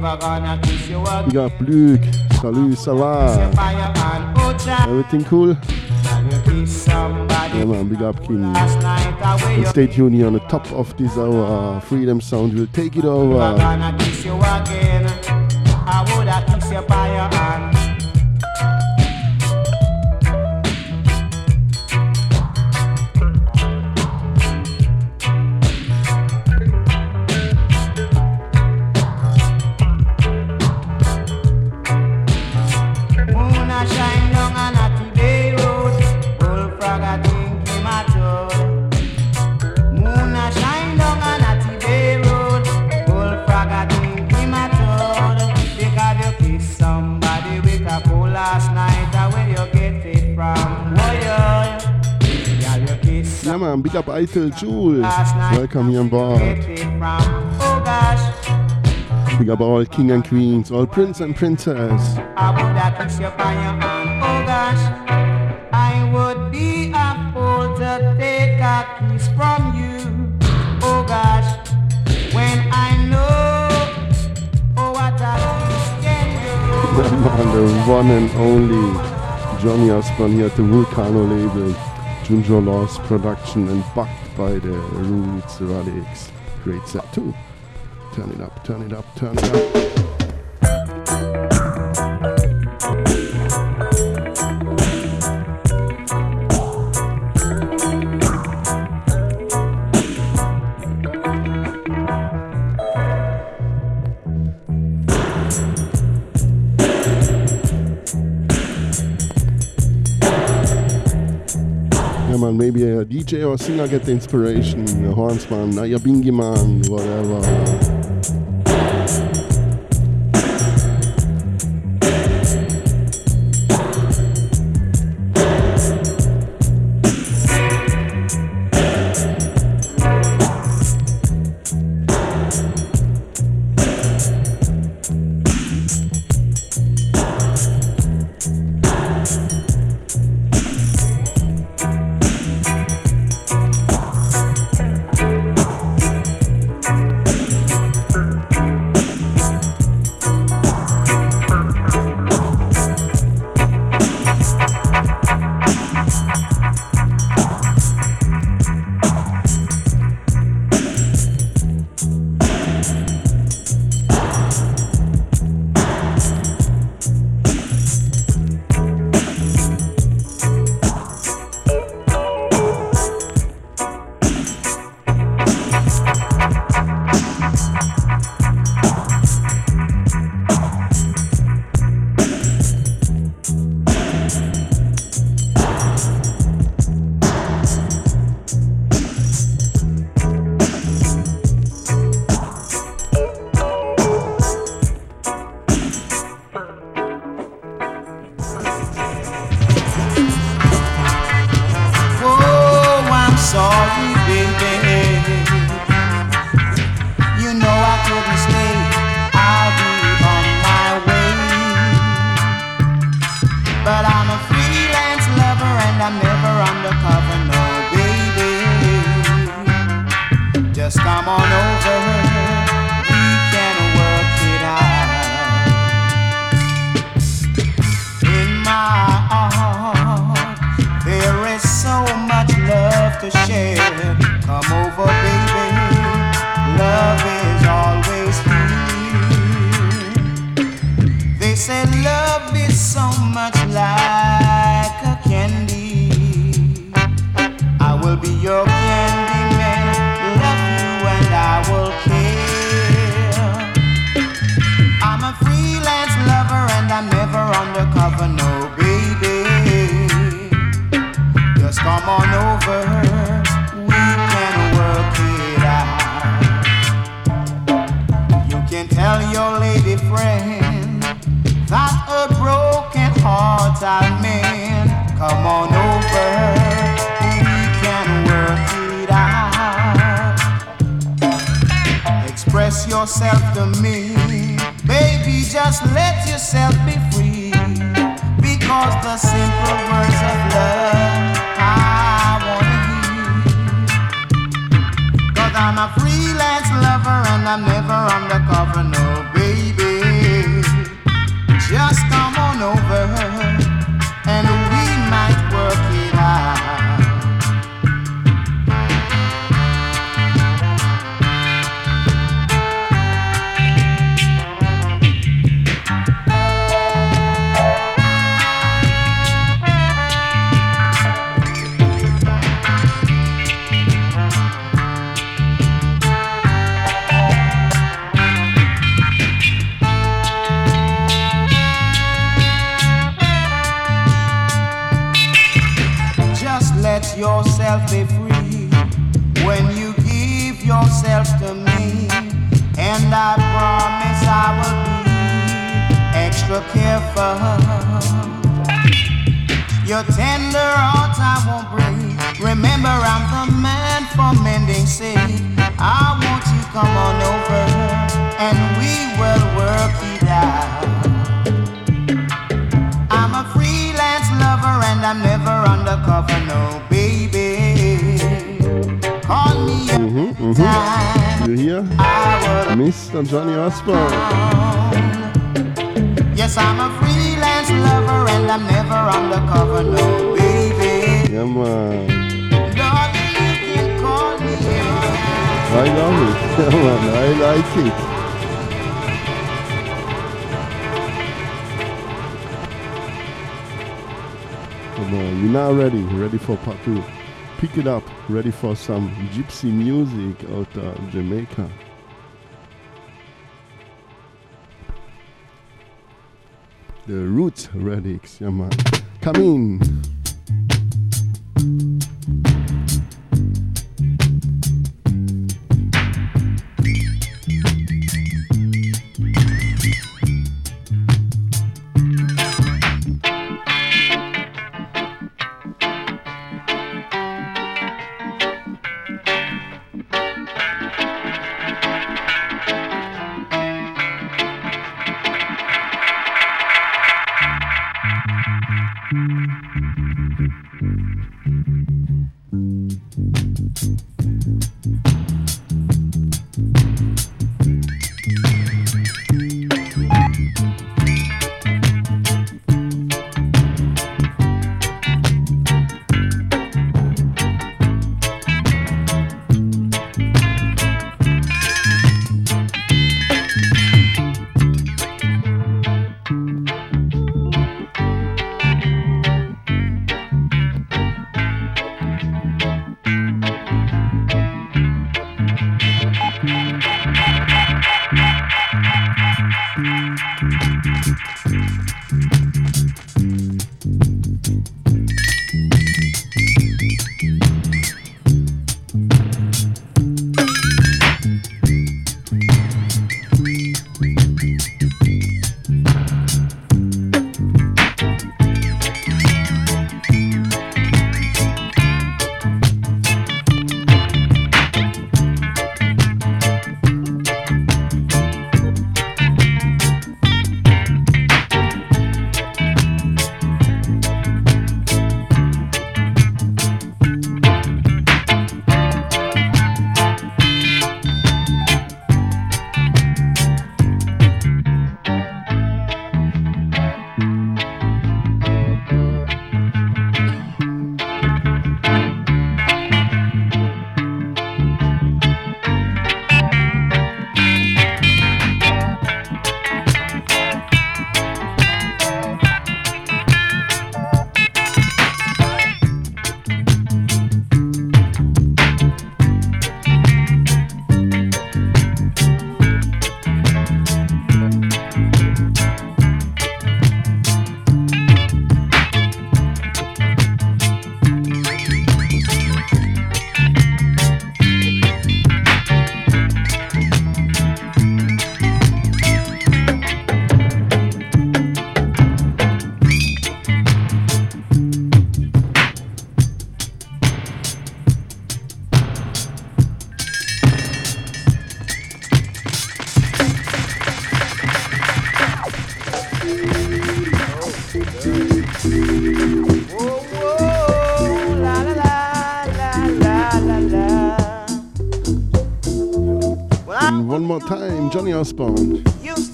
Big up Luke. Salut, child. Everything cool? Yeah man, big up King. And stay tuned here on the top of this hour. Uh, Freedom Sound will take it over. Yeah man, big up Eitel Jules. Welcome here on board. get it from? Oh gosh, Big up all king and queens, all prince and princess. I woulda kiss you by your hand. Oh gosh, I would be a fool to take a kiss from you. Oh gosh, when I know oh what a kiss can do. That man, the one and only Johnny Osbourne here at the Volcano label. Junjo Lawes production and backed by the Roots Radics. Great set too. Turn it up, turn it up, turn it up. A singer get the inspiration. A hornsman, a Yabingi man, whatever. from Johnny Osbourne. Yes, I'm a freelance lover and I'm never undercover, no baby. Come on. I love it. Come on, I like it. Come on, you're not ready. Ready for part two. Pick it up. Ready for some gypsy music out of Jamaica. the Roots Radics. Ja, Come in.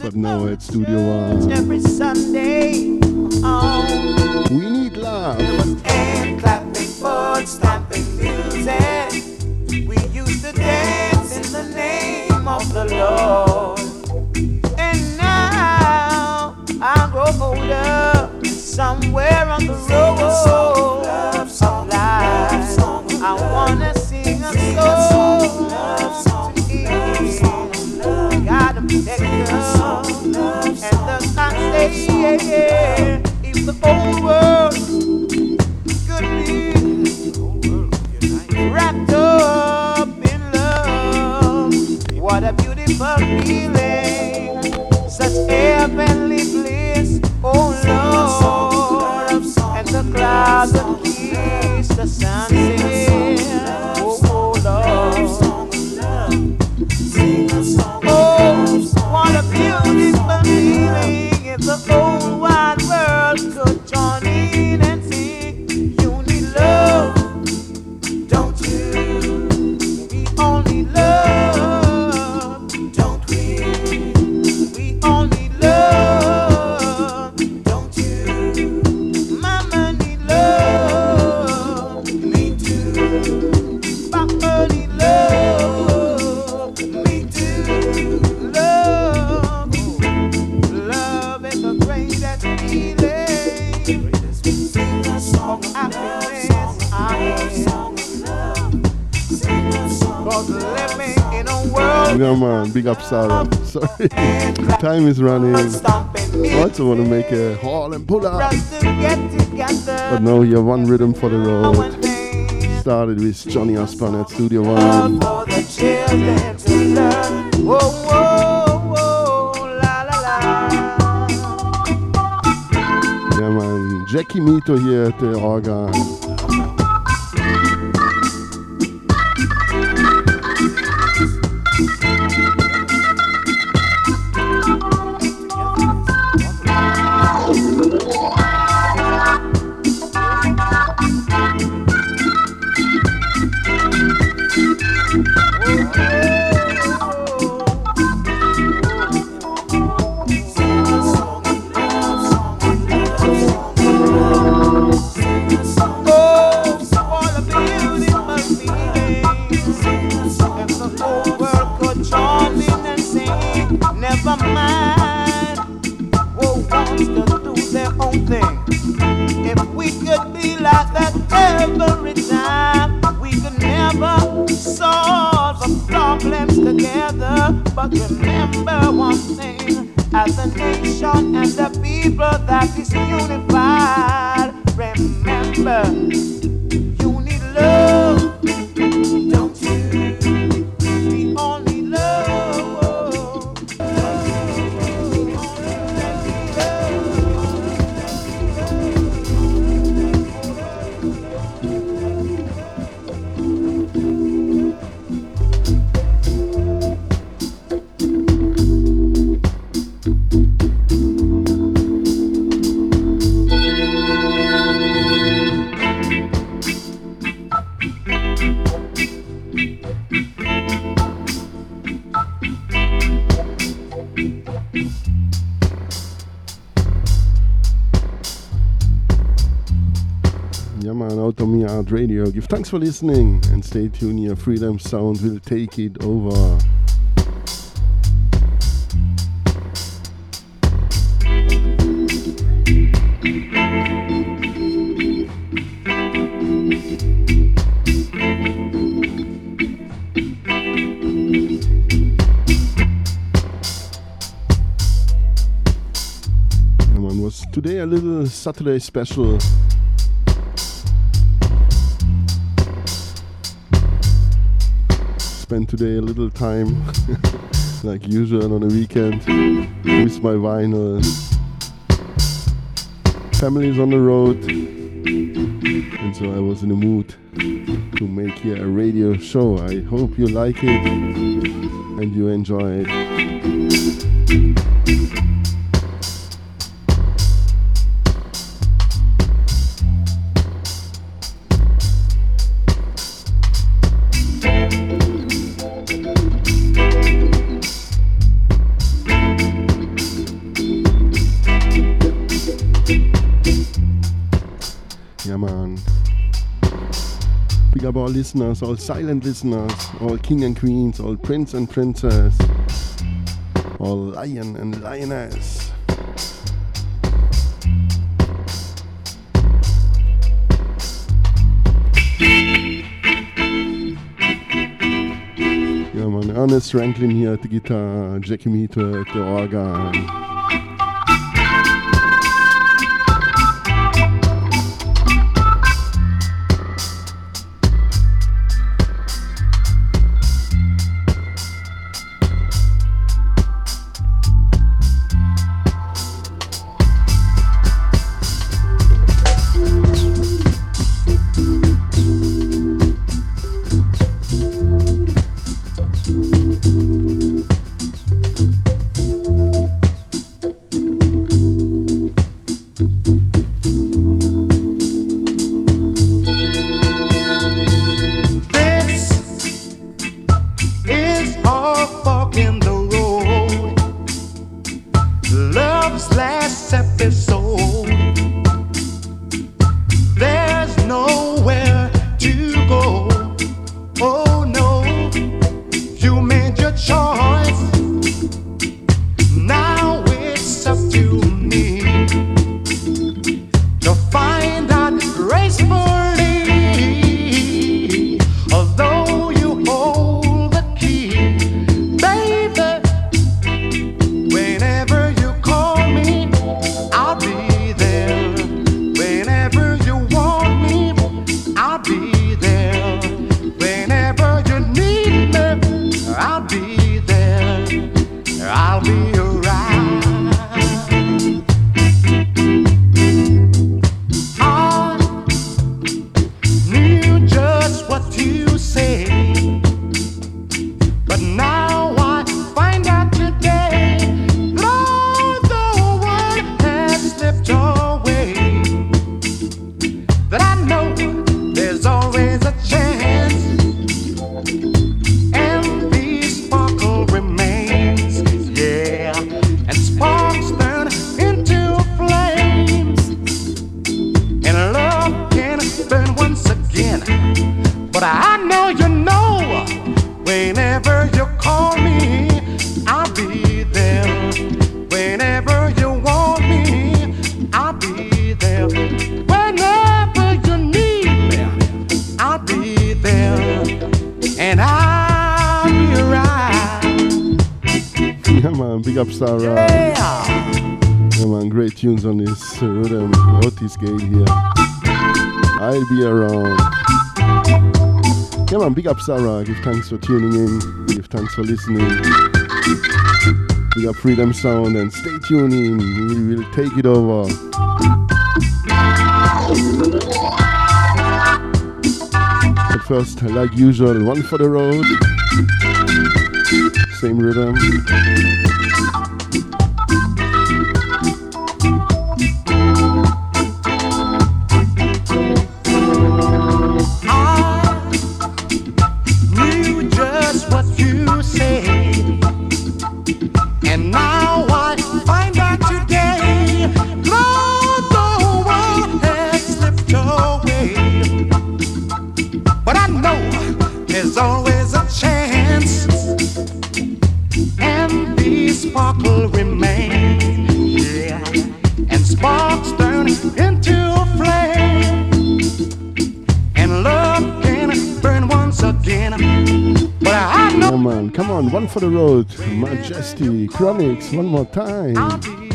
But now it's Studio One. Sarah. Sorry, time is running. I also want to make a haul and pull up. But no, you're one rhythm for the road. Started with Johnny Osbourne at Studio One. Yeah, man. Jackie Mittoo here at the organ. Thanks for listening and stay tuned here. Freedom Sound will take it over. Today a little Saturday special spend today a little time, [laughs] like usual on a weekend, with my vinyl. is on the road, and so I was in the mood to make here a radio show. I hope you like it and you enjoy it. all listeners, all silent listeners, all king and queens, all prince and princess, all lion and lioness. Yeah man, Ernest Ranglin here at the guitar, Jackie Mittoo at the organ. Big up Sarah, give thanks for tuning in, give thanks for listening. We got Freedom Sound and stay tuned in, we will take it over. But first, like usual, one for the road, same rhythm. for the Road, Majesty, Chronixx, one more time.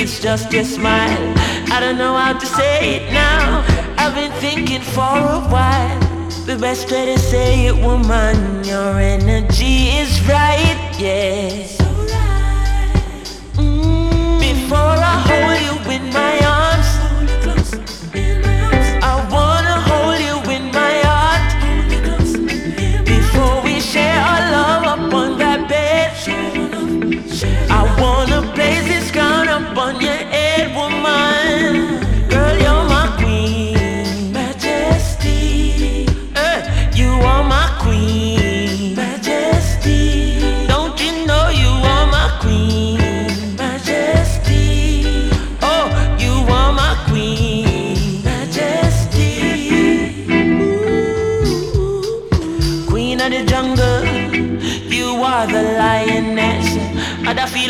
it's just your smile. I don't know how to say it now. I've been thinking for a while. The best way to say it, woman, your energy is right, yes.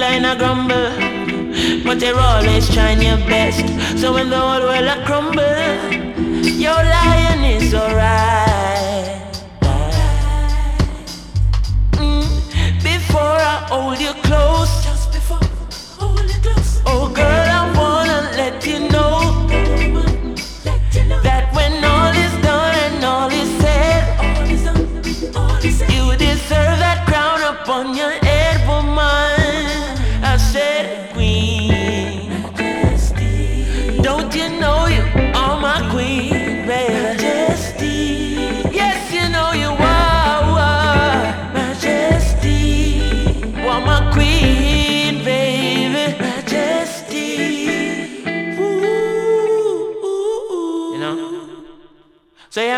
In a grumble. But you're always trying your best. So when the whole world a crumble, your lion is alright.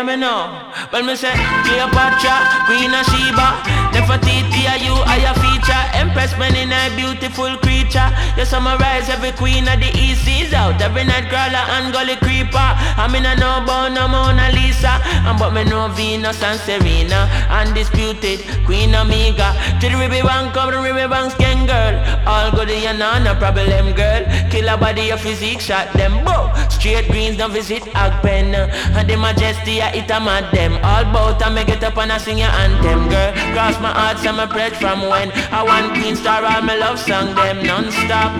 Hear me now. When me say Cleopatra, Queen of Sheba, Nefertiti, are you are your feature? Empress, man in a beautiful creature. You summarize every queen of the east seas out. Every night crawler and gully creeper. I'm in a no bone, no Mona Lisa. And but me know Venus and Serena, undisputed Queen Omega. To the river bank, come the river bank, skin girl. All good in your no problem, girl. Kill a body of physique, shot them, bow. Straight greens, don't visit Agpen. And the majesty, I eat a mad them. All bout, I make it up and I sing your anthem, girl. Cross my heart, so my pledge from when I want Queen Star, all my love song them non-stop.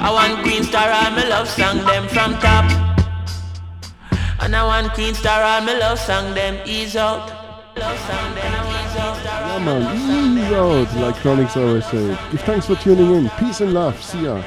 I want Queen Star, all my love song them from top. And I want Queen Star, all my love song them ease out. Love song them out. Yeah, man, ease out, like Chronixx always say. Thanks for tuning in. Peace and love. See ya.